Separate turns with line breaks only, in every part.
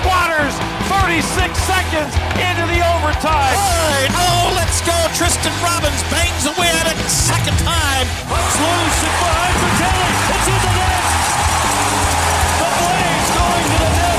Squatters, 36 seconds into the overtime.
All right, oh, let's go. Tristan Robbins bangs away at it second time.
It's loose and behind Fratelli. It's in the net. The Blades going to the net.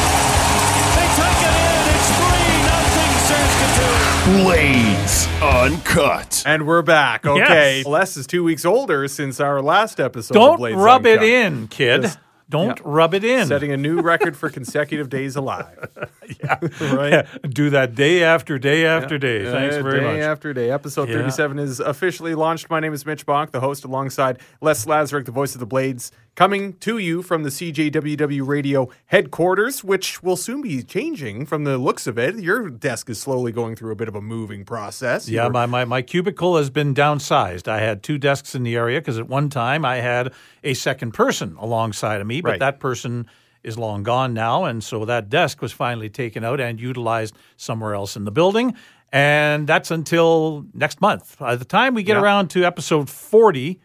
They tuck it in. It's 3 nothing Saskatoon.
Blades Uncut.
And we're back. Okay.
Yes.
Les is two weeks older since our last episode.
Don't
Blades
rub it in, kid.
Just-
Don't
yeah.
rub it in.
Setting a new record for consecutive days alive. yeah. Right?
Yeah, do that day after day after day. Thanks very
day
much.
after day. Episode
Yeah.
37 is officially launched. My name is Mitch Bonk, the host alongside Les Lazaruk, the voice of the Blades, coming to you from the CJWW radio headquarters, which will soon be changing from the looks of it. Your desk is slowly going through a bit of a moving process.
Yeah,
You're-
my, my, my cubicle has been downsized. I had two desks in the area because at one time I had a second person alongside of me, but
Right.
that person is long gone now. And so that desk was finally taken out and utilized somewhere else in the building. And that's until next month. By the time we get
Yeah.
around to episode 40,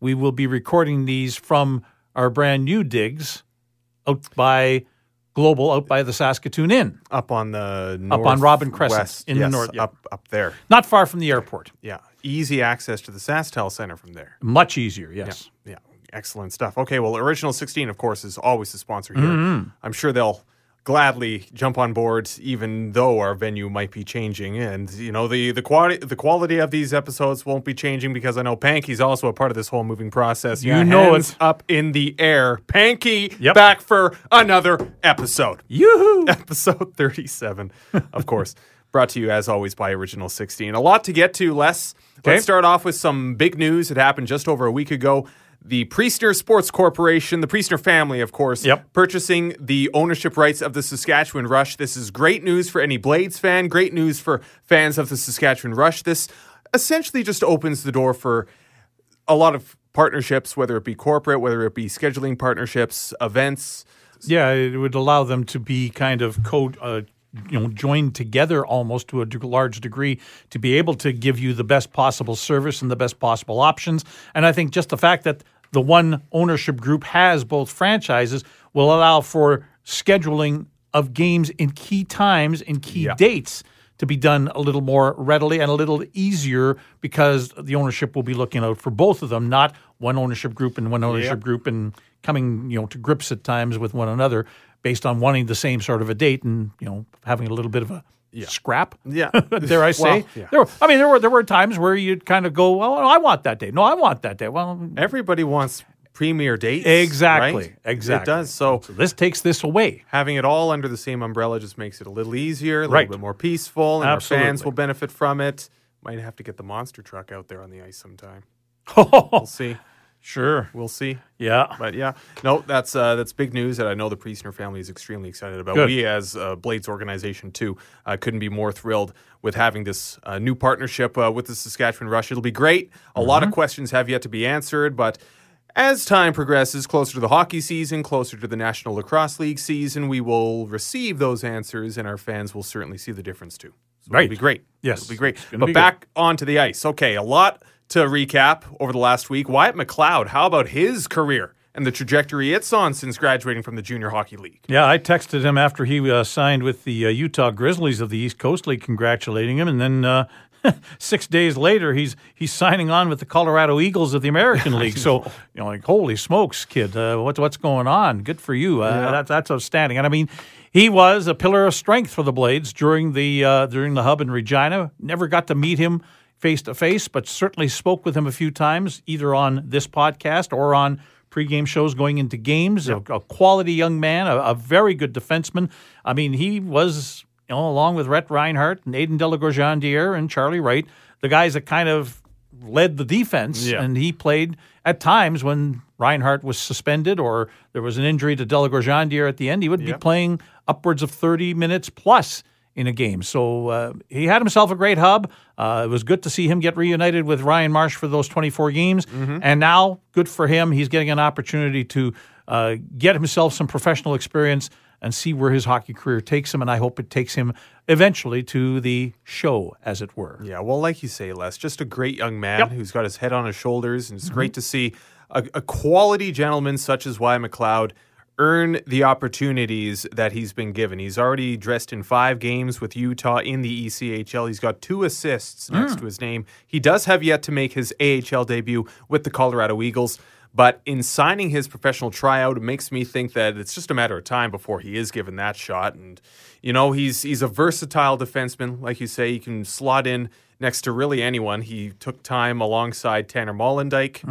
we will be recording these from our brand new digs out by Global, out by the Saskatoon Inn,
up on the
Up on Robin Crescent,
northwest-
in the north, yeah.
up up there.
not far from the airport.
Yeah, easy access to the SaskTel Center from there.
Much easier, yes.
Yeah, excellent stuff. Okay, well, Original 16, of course, is always the sponsor here.
Mm-hmm.
I'm sure they'll gladly jump on board, even though our venue might be changing. And you know, the the quality the quality of these episodes won't be changing because I know Panky's also a part of this whole moving process.
You
Yeah,
know
hands
it.
up in the air. Panky
Yep.
back for another episode.
Yoo-hoo!
episode 37, of course. Brought to you, as always, by Original 16. A lot to get to, Les.
Okay.
Let's start off with some big news that happened just over a week ago. The Priestner Sports Corporation, the Priestner family, of course,
Yep.
purchasing the ownership rights of the Saskatchewan Rush. This is great news for any Blades fan, great news for fans of the Saskatchewan Rush. This essentially just opens the door for a lot of partnerships, whether it be corporate, whether it be scheduling partnerships, events.
Yeah, it would allow them to be kind of co, uh, you know, joined together almost to a large degree to be able to give you the best possible service and the best possible options. And I think just the fact that the one ownership group has both franchises will allow for scheduling of games in key times and key
Yeah.
dates to be done a little more readily and a little easier because the ownership will be looking out for both of them, not one ownership group and one ownership group and coming, you know, to grips at times with one another based on wanting the same sort of a date and, you know, having a little bit of a scrap.
Yeah.
Dare I say?
Well, yeah.
there were, I mean, there were there were times where you'd kind of go, well, I want that date. No, I want that date. Well,
Everybody wants premier dates.
exactly,
right?
exactly.
It does. So
So this takes this away.
having it all under the same umbrella just makes it a little easier, a little
Right.
bit more peaceful, and our fans will benefit from it. Might have to get the monster truck out there on the ice sometime. We'll see.
Sure.
We'll see.
Yeah.
But yeah, no, that's uh, that's big news that I know the Priestner family is extremely excited about.
Good.
We, as a Blades organization, too, uh, couldn't be more thrilled with having this uh, new partnership uh, with the Saskatchewan Rush. It'll be great. A lot
Mm-hmm.
of questions have yet to be answered, but as time progresses, closer to the hockey season, closer to the National Lacrosse League season, we will receive those answers, and our fans will certainly see the difference too. So
Right.
it'll be great.
Yes.
it'll be great. But
be
back onto the ice. Okay, a lot to recap over the last week. Wyatt McLeod, how about his career and the trajectory it's on since graduating from the Junior Hockey League?
Yeah, I texted him after he uh, signed with the uh, Utah Grizzlies of the East Coast League, congratulating him, and then uh, six days later, he's he's signing on with the Colorado Eagles of the American League. So you know, like, holy smokes, kid, uh, what's what's going on? Good for you. Uh, that's that's outstanding. And I mean, he was a pillar of strength for the Blades during the uh, during the hub in Regina. Never got to meet him face to face, but certainly spoke with him a few times, either on this podcast or on pregame shows going into games. A, a quality young man, a, a very good defenseman. I mean, he was, you know, along with Rhett Reinhardt and Aiden Delagorjandier and Charlie Wright, the guys that kind of led the defense.
Yeah.
And he played at times when Reinhardt was suspended or there was an injury to Delagorjandier at the end. He would be playing upwards of 30 minutes plus in a game. So uh, he had himself a great hub. Uh, it was good to see him get reunited with Ryan Marsh for those 24 games. And now, good for him. He's getting an opportunity to uh, get himself some professional experience and see where his hockey career takes him. And I hope it takes him eventually to the show, as it were.
Yeah, well, like you say, Les, just a great young man
Yep. Mm-hmm.
who's got his head on his shoulders, and it's great to see a, a quality gentleman such as Wyatt McLeod earn the opportunities that he's been given. He's already dressed in five games with Utah in the ECHL. He's got two assists next to his name. He does have yet to make his AHL debut with the Colorado Eagles. But in signing his professional tryout, it makes me think that it's just a matter of time before he is given that shot. And you know, he's he's a versatile defenseman, like you say. He can slot in next to really anyone. He took time alongside Tanner Molendyk,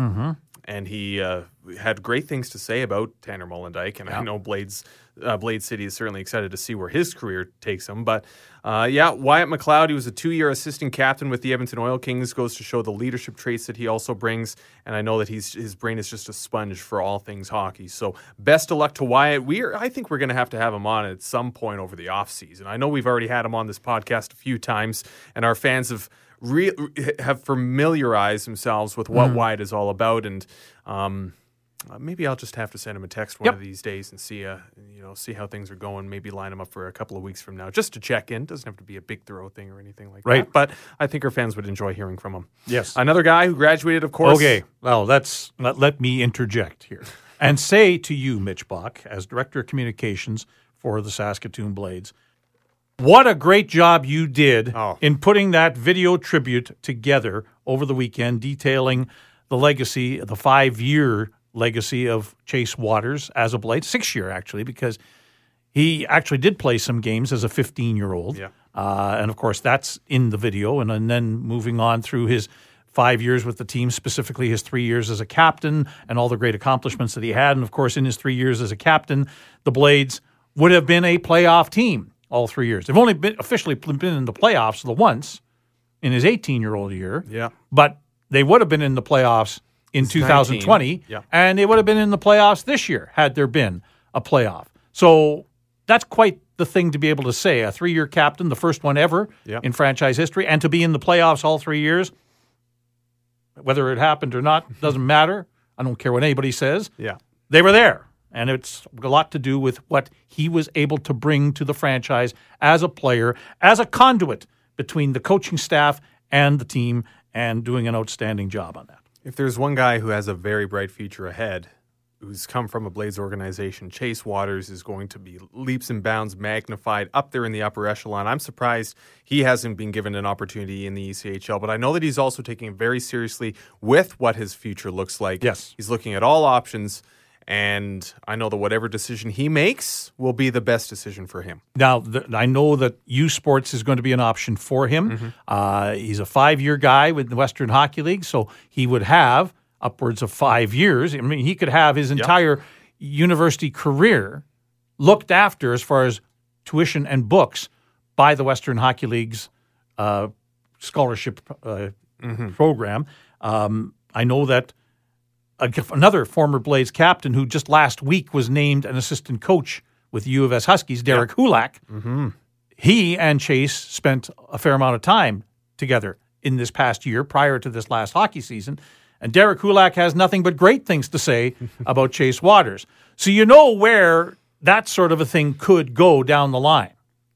and he uh, had great things to say about Tanner Molendyk. And I know Blades uh, Blade City is certainly excited to see where his career takes him. But uh, yeah, Wyatt McLeod, he was a two-year assistant captain with the Edmonton Oil Kings. Goes to show the leadership traits that he also brings. And I know that he's his brain is just a sponge for all things hockey. So best of luck to Wyatt. We are, I think we're going to have to have him on at some point over the off season. I know we've already had him on this podcast a few times, and our fans have. Re- have familiarized themselves with what Wyatt is all about, and um, uh, maybe I'll just have to send him a text one
Yep.
of these days and see, uh, you know, see how things are going. Maybe line him up for a couple of weeks from now, just to check in. Doesn't have to be a big throw thing or anything like
Right.
that. But I think our fans would enjoy hearing from him.
Yes.
Another guy who graduated, of course.
Okay, well, that's let, let me interject here and say to you, Mitch Bach, as director of communications for the Saskatoon Blades, what a great job you did
Oh.
in putting that video tribute together over the weekend, detailing the legacy, the five-year legacy of Chase Waters as a Blade, six-year actually, because he actually did play some games as a 15 year old.
Yeah.
Uh, and of course, that's in the video. And, and then moving on through his five years with the team, specifically his three years as a captain and all the great accomplishments that he had. And of course, in his three years as a captain, the Blades would have been a playoff team all three years. They've only been officially been in the playoffs the once in his 18 year old year.
Yeah.
But they would have been in the playoffs in 2020,
Yeah.
and they would have been in the playoffs this year had there been a playoff. So that's quite the thing to be able to say. A three year captain, the first one ever
Yeah.
in franchise history, and to be in the playoffs all three years, whether it happened or not, doesn't matter. I don't care what anybody says.
Yeah.
They were there. And it's a lot to do with what he was able to bring to the franchise as a player, as a conduit between the coaching staff and the team, and doing an outstanding job on that.
If there's one guy who has a very bright future ahead, who's come from a Blades organization, Chase Waters is going to be leaps and bounds magnified up there in the upper echelon. I'm surprised he hasn't been given an opportunity in the ECHL, but I know that he's also taking it very seriously with what his future looks like.
Yes.
He's looking at all options, and I know that whatever decision he makes will be the best decision for him.
Now, th I know that U Sports is going to be an option for him. Uh, he's a five year guy with the Western Hockey League, so he would have upwards of five years. I mean, he could have his entire university career looked after as far as tuition and books by the Western Hockey League's uh, scholarship uh, program. Um, I know that another former Blades captain who just last week was named an assistant coach with U of S Huskies, Derek Hulak. Mm-hmm. He and Chase spent a fair amount of time together in this past year prior to this last hockey season. And Derek Hulak has nothing but great things to say about Chase Waters. So you know where that sort of a thing could go down the line.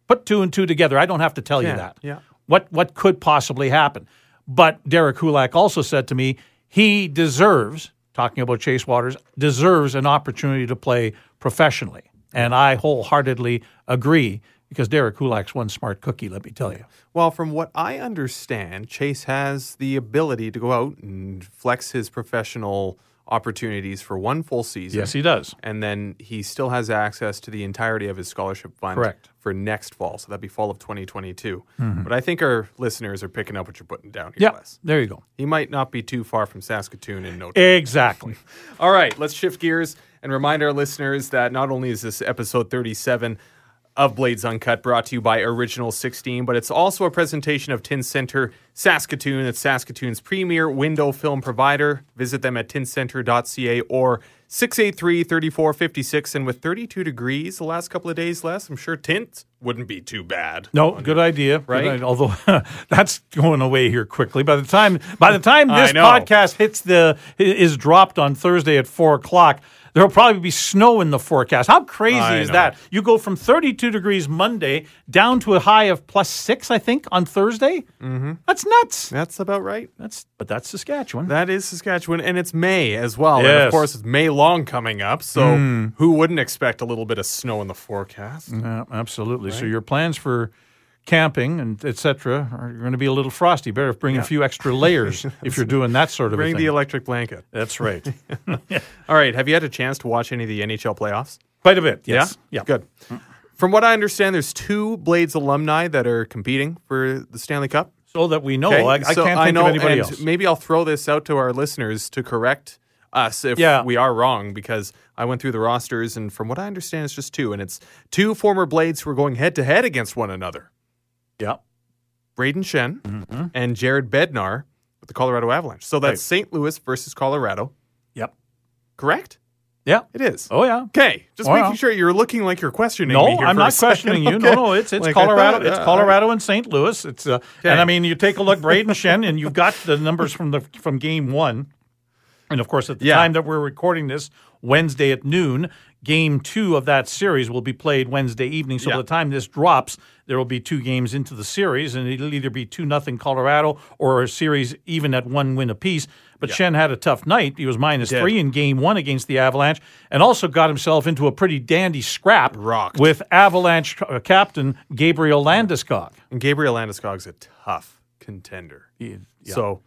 Put two and two together. I don't have to tell you that.
yeah.
What what could possibly happen? But Derek Hulak also said to me he deserves, talking about Chase Waters, deserves an opportunity to play professionally. And I wholeheartedly agree because Derek Hulak's one smart cookie, let me tell you.
Well, from what I understand, Chase has the ability to go out and flex his professional opportunities for one full season.
Yes, he does.
And then he still has access to the entirety of his scholarship fund
Correct.
for next fall. So that'd be fall of 2022. Mm-hmm. But I think our listeners are picking up what you're putting down here,
Yeah,
Wes.
there you go.
He might not be too far from Saskatoon in no time.
Exactly.
All right, let's shift gears and remind our listeners that not only is this episode 37 of Blades Uncut brought to you by Original 16, but it's also a presentation of Tint Center Saskatoon. It's Saskatoon's premier window film provider. Visit them at tintcenter.ca or 683 3456. And with 32 degrees the last couple of days less, I'm sure tint wouldn't be too bad.
No, good idea. Good
Right?
idea. Although that's going away here quickly. By the time by the time this podcast hits the is dropped on Thursday at four o'clock, There'll probably be snow in the forecast. How crazy
I
is
know.
that? You go from 32 degrees Monday down to a high of plus six, I think, on Thursday. Mm-hmm. That's nuts.
That's about right.
That's but that's Saskatchewan.
That is Saskatchewan, and it's May as well. And of course, it's May long coming up, so who wouldn't expect a little bit of snow in the forecast?
Yeah, absolutely. So your plans for camping and etc. are going to be a little frosty. Better bring a few extra layers if you're doing that sort of a
Bring
thing.
the electric blanket.
That's right.
All right, have you had a chance to watch any of the NHL playoffs?
Quite a bit. Yes.
Yeah? Good. From what I understand, there's two Blades alumni that are competing for the Stanley Cup.
So that we know,
Okay,
I, I
so
can't think
know,
of anybody else.
Maybe I'll throw this out to our listeners to correct us if
Yeah.
we are wrong, because I went through the rosters, and from what I understand, it's just two, and it's two former Blades who are going head to head against one another.
Yeah.
Brayden Schenn
Mm-hmm.
and Jared Bednar with the Colorado Avalanche. So that's
Right.
St. Louis versus Colorado,
Yep.
correct?
Yeah.
It is.
Oh yeah.
Okay, just
Oh,
making
yeah.
sure you're looking like you're questioning
No,
me. here
I'm not questioning you. No,
Okay.
no, it's it's
Like
Colorado.
thought,
it's
yeah,
Colorado and St. Louis. It's uh, and I mean, you take a look, Brayden Schenn, and you've got the numbers from the from game one, and of course, at the
Yeah.
time that we're recording this, Wednesday at noon, game two of that series will be played Wednesday evening. So
Yeah.
by the time this drops, there will be two games into the series, and it'll either be two nothing Colorado or a series even at one win apiece. But Schenn had a tough night. He was minus three in game one against the Avalanche, and also got himself into a pretty dandy scrap
Rocked.
with Avalanche uh, captain Gabriel Landeskog.
And Gabriel Landeskog's a tough contender. So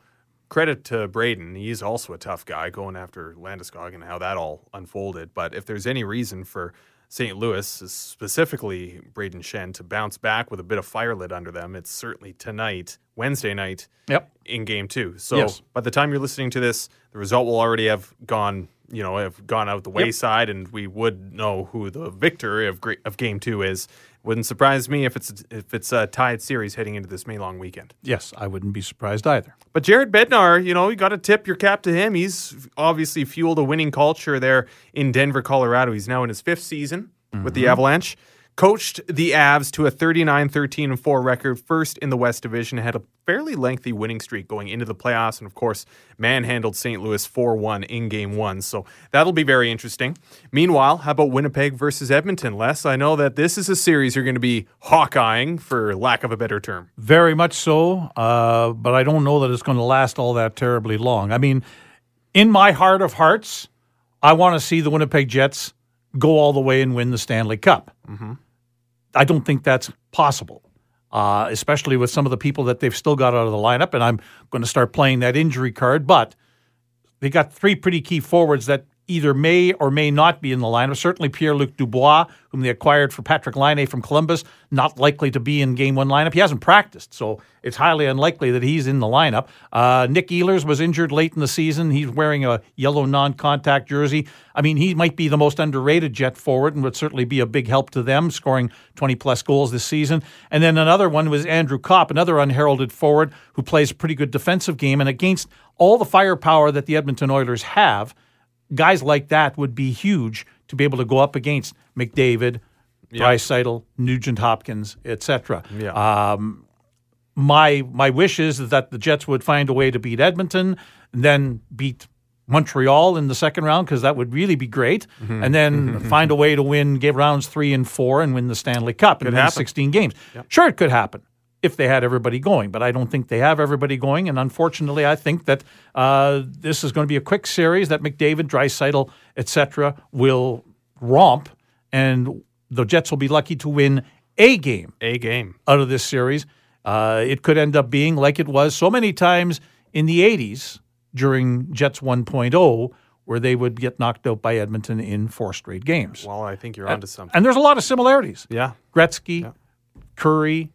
credit to Brayden. He's also a tough guy going after Landeskog and how that all unfolded. But if there's any reason for St. Louis, specifically Brayden Schenn, to bounce back with a bit of fire lit under them, it's certainly tonight, Wednesday night,
Yep.
in game two. So
Yes.
by the time you're listening to this, the result will already have gone, you know, have gone out the wayside, and we would know who the victor of of game two is. Wouldn't surprise me if it's if it's a tied series heading into this May long weekend.
Yes, I wouldn't be surprised either.
But Jared Bednar, you know, you got to tip your cap to him. He's obviously fueled a winning culture there in Denver, Colorado. He's now in his fifth season with the mm-hmm. Avalanche. Coached the Avs to a 39 13 4 record, first in the West Division, had a fairly lengthy winning streak going into the playoffs, and of course, manhandled St. Louis 4 1 in game one. So that'll be very interesting. Meanwhile, how about Winnipeg versus Edmonton, Les? I know that this is a series you're going to be hawkeyeing, for lack of a better term.
Very much so, uh, but I don't know that it's going to last all that terribly long. I mean, in my heart of hearts, I want to see the Winnipeg Jets go all the way and win the Stanley Cup. I don't think that's possible, uh, especially with some of the people that they've still got out of the lineup. And I'm going to start playing that injury card, but they got three pretty key forwards that either may or may not be in the lineup. Certainly Pierre Luc Dubois, whom they acquired for Patrik Laine from Columbus, not likely to be in game one lineup. He hasn't practiced, so it's highly unlikely that he's in the lineup. Uh, Nick Ehlers was injured late in the season. He's wearing a yellow non contact jersey. I mean, he might be the most underrated Jet forward and would certainly be a big help to them, scoring 20 plus goals this season. And then another one was Andrew Copp, another unheralded forward who plays a pretty good defensive game. And against all the firepower that the Edmonton Oilers have, guys like that would be huge to be able to go up against McDavid, Draisaitl, Nugent Hopkins, etc.
Yeah.
Um, my my wish is that the Jets would find a way to beat Edmonton, and then beat Montreal in the second round because that would really be great,
Mm-hmm.
and then find a way to win get rounds three and four and win the Stanley Cup and win
happen.
16 games. Sure, it could happen if they had everybody going, but I don't think they have everybody going, and unfortunately, I think that uh, this is going to be a quick series that McDavid, Draisaitl, etc. will romp, and the Jets will be lucky to win a game
A game.
out of this series. Uh, it could end up being like it was so many times in the 80s during Jets 1.0, where they would get knocked out by Edmonton in four straight games.
Well, I think you're onto something.
And there's a lot of similarities.
Yeah.
Gretzky, Kurri,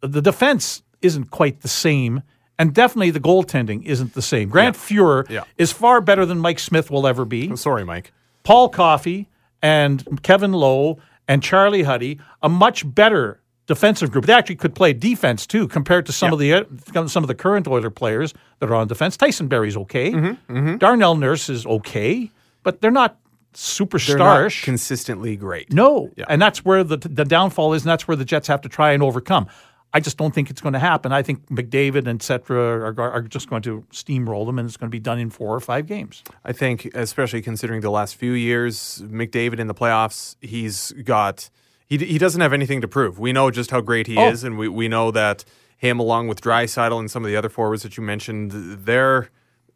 the defense isn't quite the same. And definitely the goaltending isn't the same. Grant Fuhrer
Yeah.
is far better than Mike Smith will ever be.
I'm sorry, Mike.
Paul Coffey and Kevin Lowe and Charlie Huddy, a much better defensive group. They actually could play defense too, compared to some of the uh, some of the current Oiler players that are on defense. Tyson Barrie's okay.
Mm-hmm,
Darnell Nurse is okay, but they're not
They're not
superstars.
consistently great.
no,
Yeah.
and that's where the the downfall is, and that's where the Jets have to try and overcome. I just don't think it's going to happen. I think McDavid and et cetera are, are just going to steamroll them, and it's going to be done in four or five games.
I think, especially considering the last few years, McDavid in the playoffs, he's got he he doesn't have anything to prove. We know just how great he
Oh.
is, and we we know that him along with Draisaitl and some of the other forwards that you mentioned, they're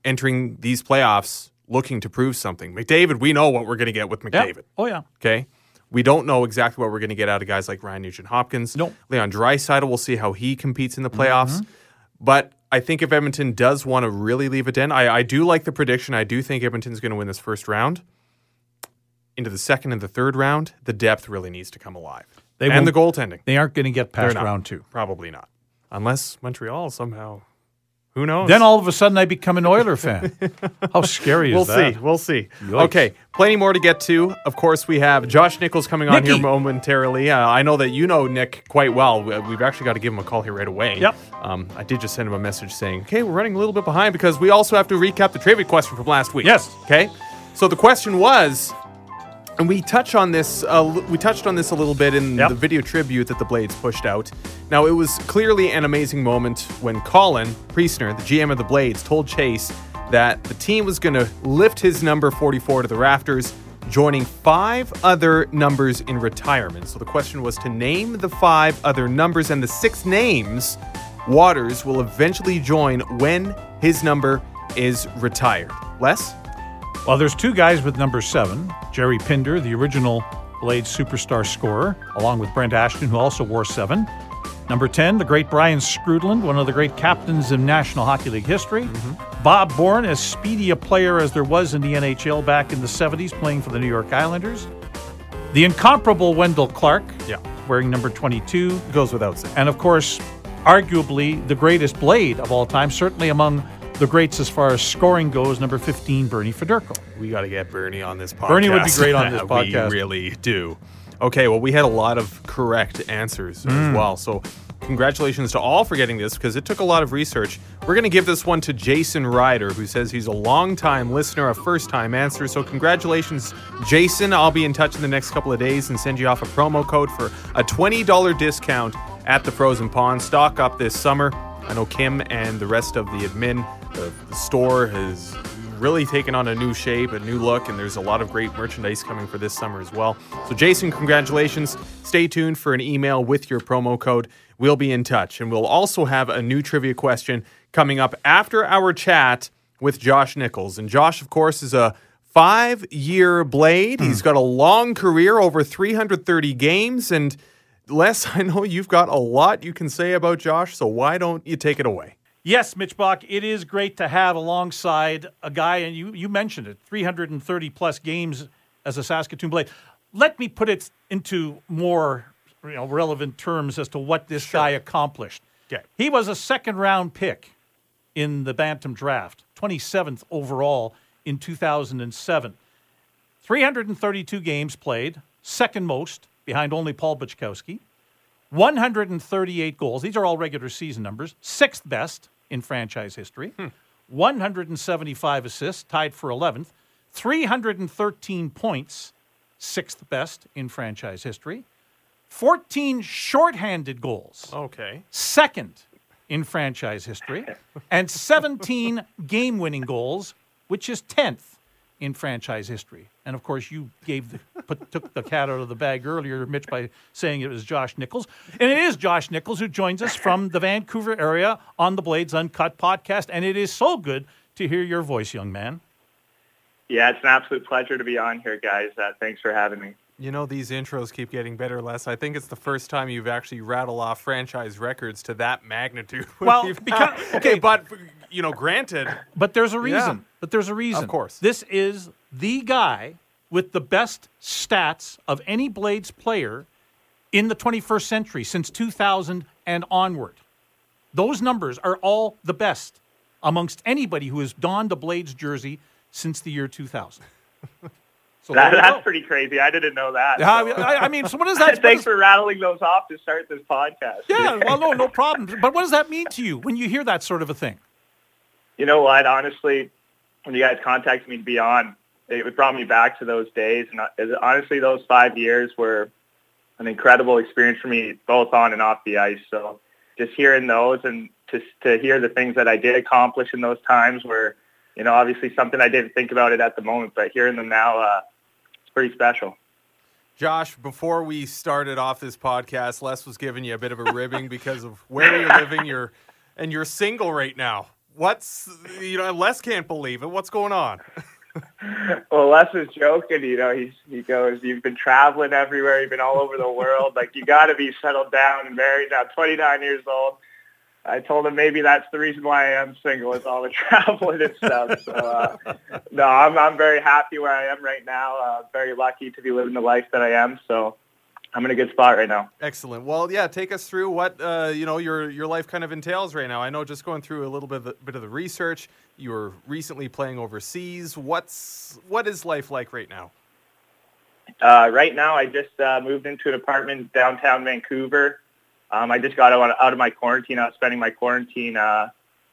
entering these playoffs looking to prove something. McDavid, we know what we're going to get with
Yeah.
McDavid.
Oh yeah.
Okay. We don't know exactly what we're going to get out of guys like Ryan Nugent Hopkins.
Nope.
Leon Draisaitl, we'll see how he competes in the playoffs. Mm-hmm. But I think if Edmonton does want to really leave it in, I, I do like the prediction. I do think Edmonton's going to win this first round. Into the second and the third round, the depth really needs to come alive.
They
and the goaltending.
They aren't going to get past round two.
Probably not. Unless Montreal somehow. Who knows?
Then all of a sudden, I become an Oiler fan. How scary is that?
We'll see. We'll see.
Yikes.
Okay, plenty more to get to. Of course, we have Josh Nichols coming on
Nicky.
here momentarily. Uh, I know that you know Nick quite well. We- We've actually got to give him a call here right away.
Yep.
Um, I did just send him a message saying, "Okay, we're running a little bit behind because we also have to recap the trivia question from last week."
Yes.
Okay. So the question was, and we touch on this. Uh, we touched on this a little bit in
Yep.
the video tribute that the Blades pushed out. Now it was clearly an amazing moment when Colin Priestner, the GM of the Blades, told Chase that the team was going to lift his number 44 to the rafters, joining five other numbers in retirement. So the question was to name the five other numbers and the six names Waters will eventually join when his number is retired. Les?
Well, there's two guys with number seven Gerry Pinder, the original Blades superstar scorer, along with Brent Ashton, who also wore seven. Number 10, the great Brian Skrudland, one of the great captains in National Hockey League history. Mm-hmm. Bob Bourne, as speedy a player as there was in the NHL back in the 70s, playing for the New York Islanders. The incomparable Wendel Clark,
Yeah.
wearing number 22.
Goes without saying.
And of course, arguably the greatest blade of all time, certainly among the greats as far as scoring goes, number 15, Bernie Federko.
We got to get Bernie on this podcast.
Bernie would be great on this podcast.
we really do. Okay, well, we had a lot of correct answers
Mm.
as well. So, congratulations to all for getting this because it took a lot of research. We're going to give this one to Jason Ryder, who says he's a long-time listener, a first-time answer. So, congratulations, Jason. I'll be in touch in the next couple of days and send you off a promo code for a $20 discount at the Frozen Pond. Stock up this summer. I know Kim and the rest of the admin, the, the store has really taken on a new shape, a new look, and there's a lot of great merchandise coming for this summer as well. So, Jason, congratulations. Stay tuned for an email with your promo code. We'll be in touch. And we'll also have a new trivia question coming up after our chat with Josh Nichols. And Josh, of course, is a five year blade. Hmm. He's got a long career, over 330 games. And Les, I know you've got a lot you can say about Josh, so why don't you take it away?
Yes, Mitch Bach, it is great to have alongside a guy, and you, you mentioned it, 330 plus games as a Saskatoon Blade. Let me put it into more you know, relevant terms as to what this guy accomplished.
Okay.
He was a second round pick in the Bantam draft, 27th overall in 2007. 332 games played, second most, behind only Paul Buchkowski. 138 goals. These are all regular season numbers. Sixth best in franchise history. Hmm. 175 assists, tied for 11th. 313 points, sixth best in franchise history. 14 shorthanded goals,
Okay.
second in franchise history. And 17 game winning goals, which is 10th in franchise history. And of course, you gave the, put, took the cat out of the bag earlier, Mitch, by saying it was Josh Nichols. And it is Josh Nichols who joins us from the Vancouver area on the Blades Uncut podcast. And it is so good to hear your voice, young man.
Yeah, it's an absolute pleasure to be on here, guys. Uh, thanks for having me.
You know, these intros keep getting better, Les. I think it's the first time you've actually rattled off franchise records to that magnitude.
Well, because-
okay, but, you know, granted,
But there's a reason.
Yeah.
But there's a reason.
Of course.
This is the guy with the best stats of any Blades player in the 21st century since 2000 and onward. Those numbers are all the best amongst anybody who has donned a Blades jersey since the year 2000. So
That, that's
go.
pretty crazy. I didn't know that.
Yeah,
so-
I, I mean, so what does that? what
Thanks
does-
for rattling those off to start this podcast.
yeah, well, no, no problem. But what does that mean to you when you hear that sort of a thing?
You know what? Honestly, when you guys contacted me to be on, it brought me back to those days. And honestly, those five years were an incredible experience for me, both on and off the ice. So just hearing those and to hear the things that I did accomplish in those times were, you know, obviously something I didn't think about it at the moment, but hearing them now, uh, it's pretty special.
Josh, before we started off this podcast, Les was giving you a bit of a ribbing because of where you're living. You're and you're single right now. What's you know, Les can't believe it. What's going on?
well, Les was joking. You know, he's he goes, "You've been traveling everywhere. You've been all over the world. Like you got to be settled down and married now. 29 years old." I told him maybe that's the reason why I am single is all the traveling and stuff. So uh, no, I'm I'm very happy where I am right now. Uh, very lucky to be living the life that I am. So I'm in a good spot right now.
Excellent. Well, yeah, take us through what uh, you know your your life kind of entails right now. I know just going through a little bit of the, bit of the research. You were recently playing overseas. What's what is life like right now?
Uh, right now, I just uh, moved into an apartment downtown Vancouver. Um, I just got out, of my quarantine. I was spending my quarantine uh,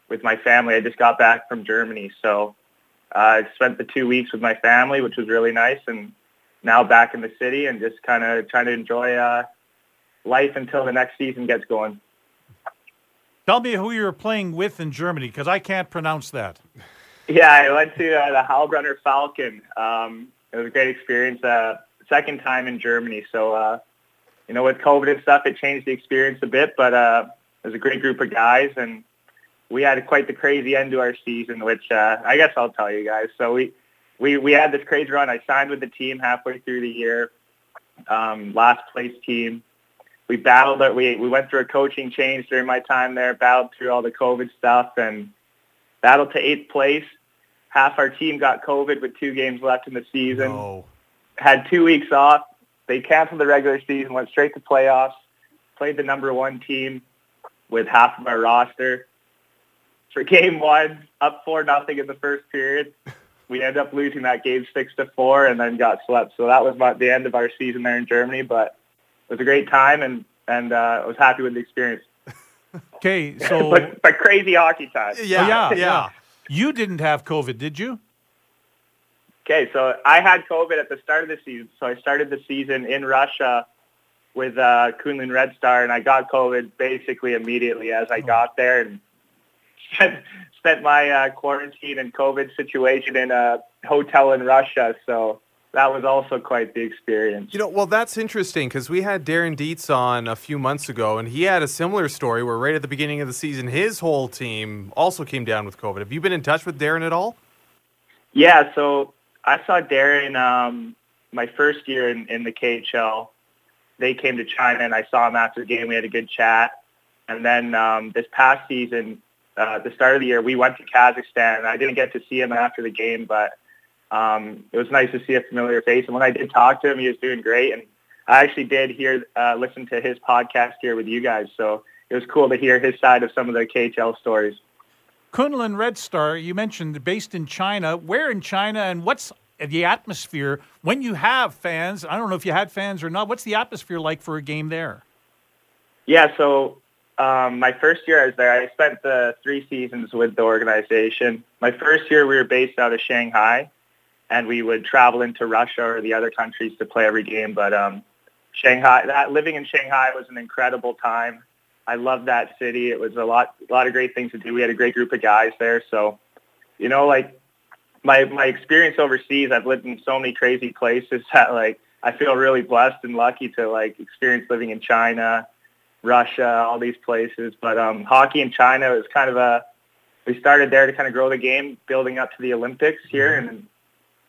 with my family. I just got back from Germany, so uh, I spent the two weeks with my family, which was really nice. And now back in the city and just kind of trying to enjoy uh, life until the next season gets going.
Tell me who you were playing with in Germany, because I can't pronounce that.
Yeah, I went to uh, the Heilbronner Falken. Um, it was a great experience. Uh, second time in Germany, so uh, you know, with COVID and stuff, it changed the experience a bit, but uh, it was a great group of guys, and we had quite the crazy end to our season, which uh, I guess I'll tell you guys. So we, we, we had this crazy run. I signed with the team halfway through the year, um, last place team. We battled it. We, we went through a coaching change during my time there, battled through all the COVID stuff, and battled to eighth place. Half our team got COVID with two games left in the season.
No.
Had two weeks off they canceled the regular season, went straight to playoffs, played the number one team with half of our roster. For game one, up four nothing in the first period. We ended up losing that game six to four, and then got swept. So that was my, the end of our season there in Germany. But it was a great time, and and uh, I was happy with the experience.
Okay, so
but, but crazy hockey time.
yeah, yeah, yeah. You didn't have COVID, did you?
Okay, so I had COVID at the start of the season. So I started the season in Russia with uh, Kunlun Red Star, and I got COVID basically immediately as I got there, and spent, spent my uh, quarantine and COVID situation in a hotel in Russia. So that was also quite the experience.
You know, well, that's interesting because we had Darren Dietz on a few months ago, and he had a similar story where right at the beginning of the season, his whole team also came down with COVID. Have you been in touch with Darren at all?
Yeah, so I saw Darren um, my first year in, in the KHL. They came to China, and I saw him after the game. We had a good chat. And then um, this past season, uh, the start of the year, we went to Kazakhstan. And I didn't get to see him after the game, but um, it was nice to see a familiar face. And when I did talk to him, he was doing great. And I actually did hear, uh, listen to his podcast here with you guys. So it was cool to hear his side of some of the KHL stories.
Kunlun Red Star, you mentioned based in China. Where in China and what's the atmosphere when you have fans? I don't know if you had fans or not. What's the atmosphere like for a game there?
Yeah, so um, my first year I was there, I spent the three seasons with the organization. My first year we were based out of Shanghai, and we would travel into Russia or the other countries to play every game. But um, Shanghai, that living in Shanghai was an incredible time. I loved that city. It was a lot, a lot of great things to do. We had a great group of guys there. So, you know, like my my experience overseas, I've lived in so many crazy places that like I feel really blessed and lucky to like experience living in China, Russia, all these places. But um, hockey in China was kind of a we started there to kind of grow the game, building up to the Olympics here, and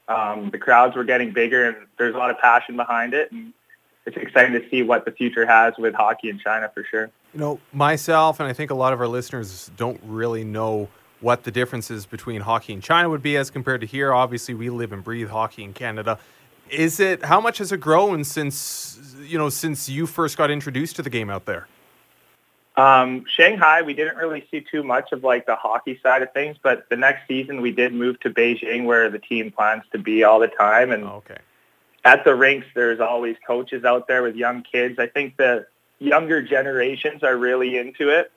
um, the crowds were getting bigger, and there's a lot of passion behind it, and it's exciting to see what the future has with hockey in China for sure.
You know, myself and I think a lot of our listeners don't really know what the differences between hockey in China would be as compared to here. Obviously, we live and breathe hockey in Canada. Is it how much has it grown since you know since you first got introduced to the game out there?
Um, Shanghai, we didn't really see too much of like the hockey side of things, but the next season we did move to Beijing, where the team plans to be all the time. And
okay.
at the rinks, there's always coaches out there with young kids. I think the younger generations are really into it,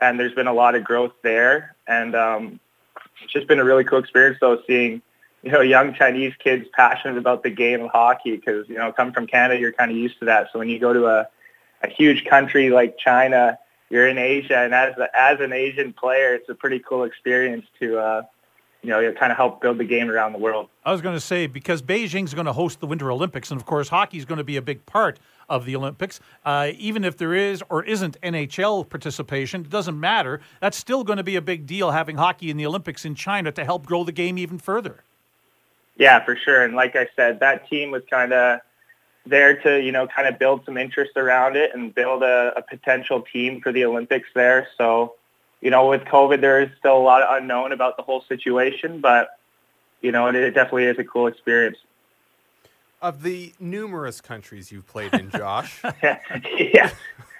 and there's been a lot of growth there. And um, it's just been a really cool experience, though, seeing you know young Chinese kids passionate about the game of hockey. Because you know, come from Canada, you're kind of used to that. So when you go to a a huge country like China you're in Asia, and as as an Asian player, it's a pretty cool experience to uh, you know kind of help build the game around the world.
I was going to say because Beijing's going to host the Winter Olympics, and of course hockey is going to be a big part of the Olympics. Uh, even if there is or isn't NHL participation, it doesn't matter. That's still going to be a big deal having hockey in the Olympics in China to help grow the game even further.
Yeah, for sure. And like I said, that team was kind of there to, you know, kind of build some interest around it and build a, a potential team for the Olympics there. So, you know, with COVID, there is still a lot of unknown about the whole situation, but, you know, it, it definitely is a cool experience.
Of the numerous countries you've played in, Josh,
yeah.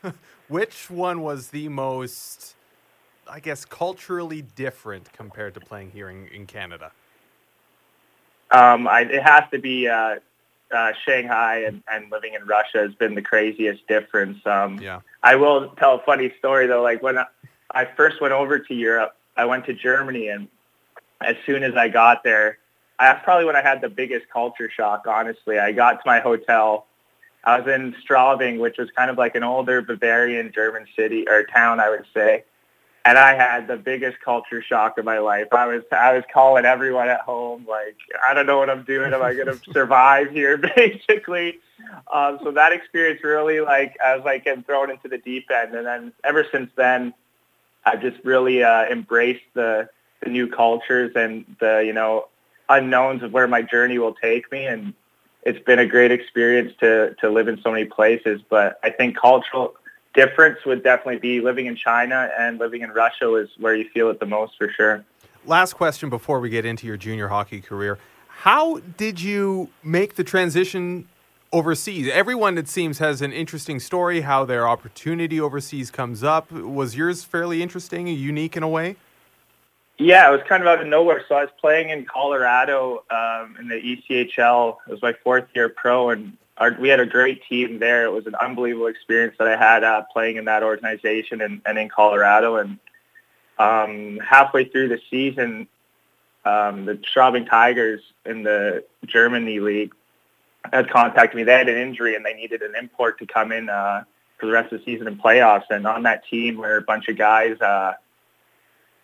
which one was the most, I guess, culturally different compared to playing here in, in Canada?
Um, I, it has to be uh, uh, Shanghai and, and living in Russia has been the craziest difference. Um,
Yeah.
I will tell a funny story though. Like when I, I first went over to Europe, I went to Germany, and as soon as I got there, that's probably when I had the biggest culture shock. Honestly, I got to my hotel. I was in Straubing, which was kind of like an older Bavarian German city or town, I would say. And I had the biggest culture shock of my life. I was I was calling everyone at home like, I don't know what I'm doing. Am I going to survive here? Basically, um, so that experience really like I was like getting thrown into the deep end. And then ever since then, I've just really uh, embraced the the new cultures and the you know unknowns of where my journey will take me. And it's been a great experience to to live in so many places. But I think cultural difference would definitely be living in China and living in Russia is where you feel it the most for sure.
Last question before we get into your junior hockey career. How did you make the transition overseas? Everyone, it seems, has an interesting story how their opportunity overseas comes up. Was yours fairly interesting, unique in a way?
Yeah, it was kind of out of nowhere. So I was playing in Colorado um, in the ECHL. It was my fourth year pro, and our, we had a great team there. It was an unbelievable experience that I had uh, playing in that organization and, and in Colorado. And um, halfway through the season, um, the Straubing Tigers in the Germany league had contacted me. They had an injury and they needed an import to come in uh, for the rest of the season and playoffs. And on that team were a bunch of guys uh,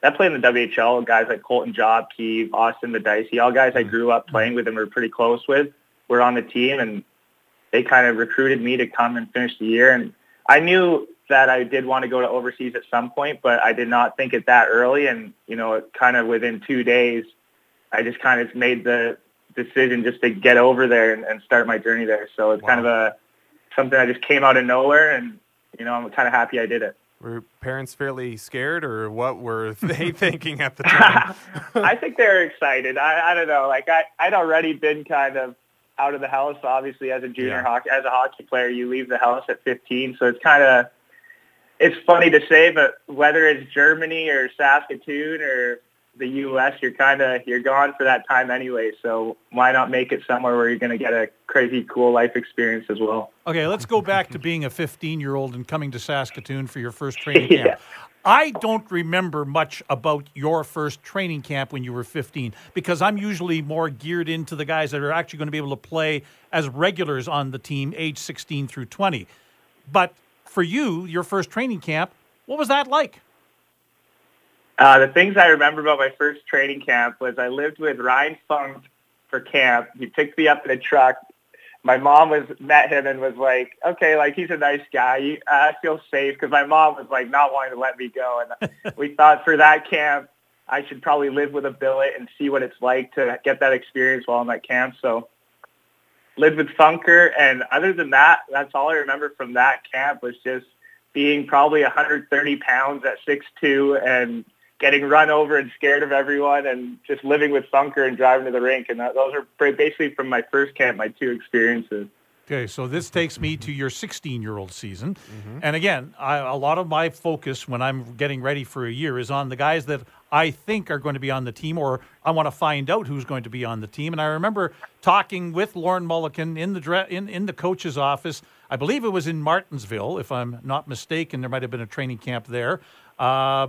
that played in the WHL, guys like Colton Jobke, Austin Madaisky, all guys I grew up playing with and were pretty close with, were on the team. And they kind of recruited me to come and finish the year. And I knew that I did want to go to overseas at some point, but I did not think it that early. And, you know, kind of within two days, I just kind of made the decision just to get over there and, and start my journey there. So it's wow. kind of a something I just came out of nowhere. And, you know, I'm kind of happy I did it.
Were parents fairly scared, or what were they thinking at the time?
I think they were excited. I, I don't know. Like I, I'd already been kind of out of the house. Obviously, as a junior yeah. hockey, as a hockey player, you leave the house at 15. So it's kind of, it's funny to say, but whether it's Germany or Saskatoon or the U.S., you're kind of you're gone for that time anyway. So why not make it somewhere where you're going to get a crazy cool life experience as well?
Okay, let's go back to being a 15 year old and coming to Saskatoon for your first training camp. yeah. I don't remember much about your first training camp when you were 15 because I'm usually more geared into the guys that are actually going to be able to play as regulars on the team, age 16 through 20. But for you, your first training camp, what was that like?
Uh, the things I remember about my first training camp was I lived with Ryan Funk for camp. He picked me up in a truck. My mom was met him and was like, "Okay, like he's a nice guy. Uh, I feel safe." Because my mom was like not wanting to let me go, and we thought for that camp I should probably live with a billet and see what it's like to get that experience while I'm at camp. So lived with Funker, and other than that, that's all I remember from that camp was just being probably 130 pounds at 6'2", and getting run over and scared of everyone and just living with Funker and driving to the rink. And that, those are basically from my first camp, my two experiences.
Okay, so this takes me to your 16 year old season. Mm-hmm. And again, I, a lot of my focus when I'm getting ready for a year is on the guys that I think are going to be on the team or I want to find out who's going to be on the team. And I remember talking with Lorne Molleken in the, in, in the coach's office. I believe it was in Martensville, if I'm not mistaken. There might have been a training camp there. Uh,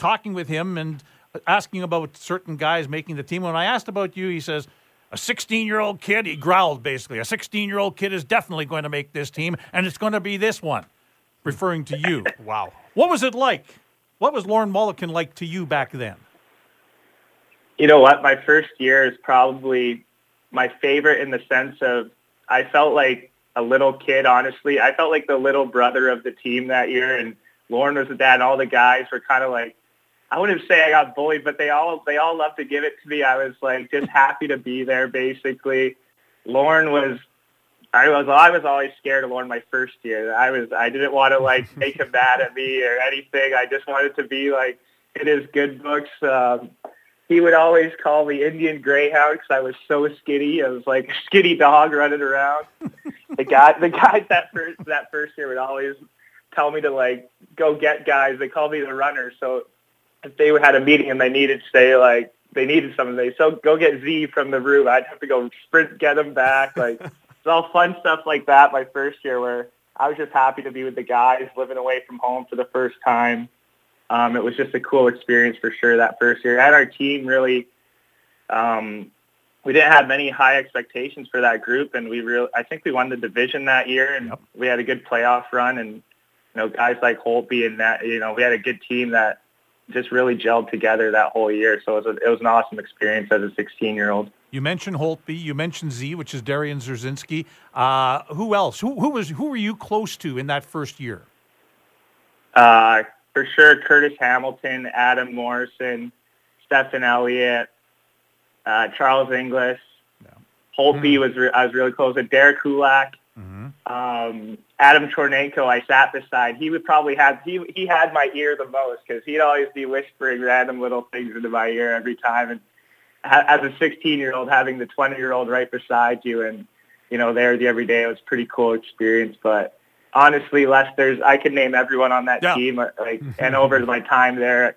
talking with him and asking about certain guys making the team. When I asked about you, he says, a 16 year old kid, he growled basically, a 16 year old kid is definitely going to make this team, and it's going to be this one. referring to you.
Wow.
What was it like? What was Lorne Molleken like to you back then?
You know what? My first year is probably my favorite in the sense of I felt like a little kid, honestly. I felt like the little brother of the team that year and Lorne was the dad and all the guys were kind of like I wouldn't say I got bullied, but they all they all loved to give it to me. I was like just happy to be there basically. Lorne was I was I was always scared of Lorne my first year. I was I didn't want to like make him mad at me or anything. I just wanted to be like in his good books. Um, he would always call me Indian Greyhound because I was so skinny. I was like a skinny dog running around. the guy the guys that first that first year would always tell me to like go get guys. They called me the runner. So if they had a meeting and they needed to say like they needed something, they so go get Z from the room. I'd have to go sprint get him back. Like it's all fun stuff like that. My first year where I was just happy to be with the guys, living away from home for the first time. Um, it was just a cool experience for sure that first year. And our team really, um, we didn't have many high expectations for that group, and we really, I think we won the division that year, and
Yep.
we had a good playoff run, and you know, guys like Holtby and that, you know, we had a good team that just really gelled together that whole year. So it was, a, it was an awesome experience as a 16 year old.
You mentioned Holtby. You mentioned Z, which is Darian Zerzinski. Uh, who else? Who, who was who were you close to in that first year?
Uh, for sure, Curtis Hamilton, Adam Morrison, Stephen Elliott, uh, Charles Inglis, Holtby was re- I was really close with Derek Hulak, um, Adam Chornenko. I sat beside. He would probably have he he had my ear the most because he'd always be whispering random little things into my ear every time. And ha- as a 16 year old, having the 20 year old right beside you and you know there the every day, it was a pretty cool experience. But honestly, Les, there's I could name everyone on that
Yeah.
team. uh, Like, and over my time there,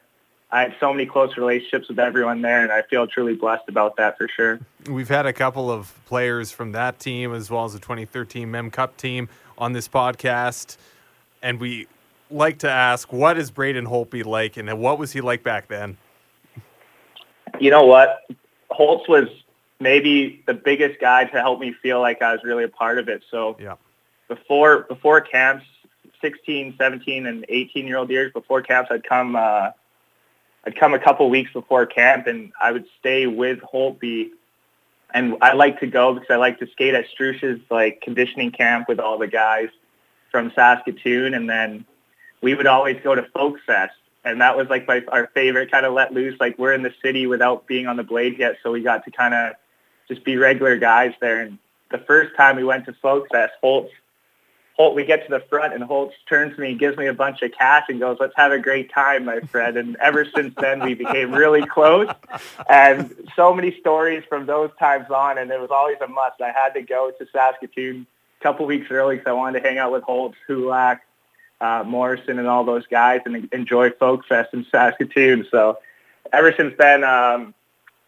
I had so many close relationships with everyone there, and I feel truly blessed about that for sure.
We've had a couple of players from that team as well as the 2013 Mem Cup team on this podcast, and we like to ask, what is Braden Holtby like, and what was he like back then?
You know what? Holtz was maybe the biggest guy to help me feel like I was really a part of it. So
Yeah,
before before camps, 16, 17, and 18 year old years before camps, I'd come uh, I'd come a couple weeks before camp, and I would stay with Holtby. And I like to go because I like to skate at Strush's like conditioning camp with all the guys from Saskatoon, and then we would always go to Folk Fest, and that was like my our favorite kind of let loose. Like we're in the city without being on the blade yet, so we got to kind of just be regular guys there. And the first time we went to Folk Fest, Holtz Holt, we get to the front and Holt turns to me gives me a bunch of cash and goes, let's have a great time, my friend. And ever since then, we became really close. And so many stories from those times on, and it was always a must. I had to go to Saskatoon a couple weeks early because I wanted to hang out with Holtz, Hulak, uh, Morrison, and all those guys and enjoy Folk Fest in Saskatoon. So ever since then, um,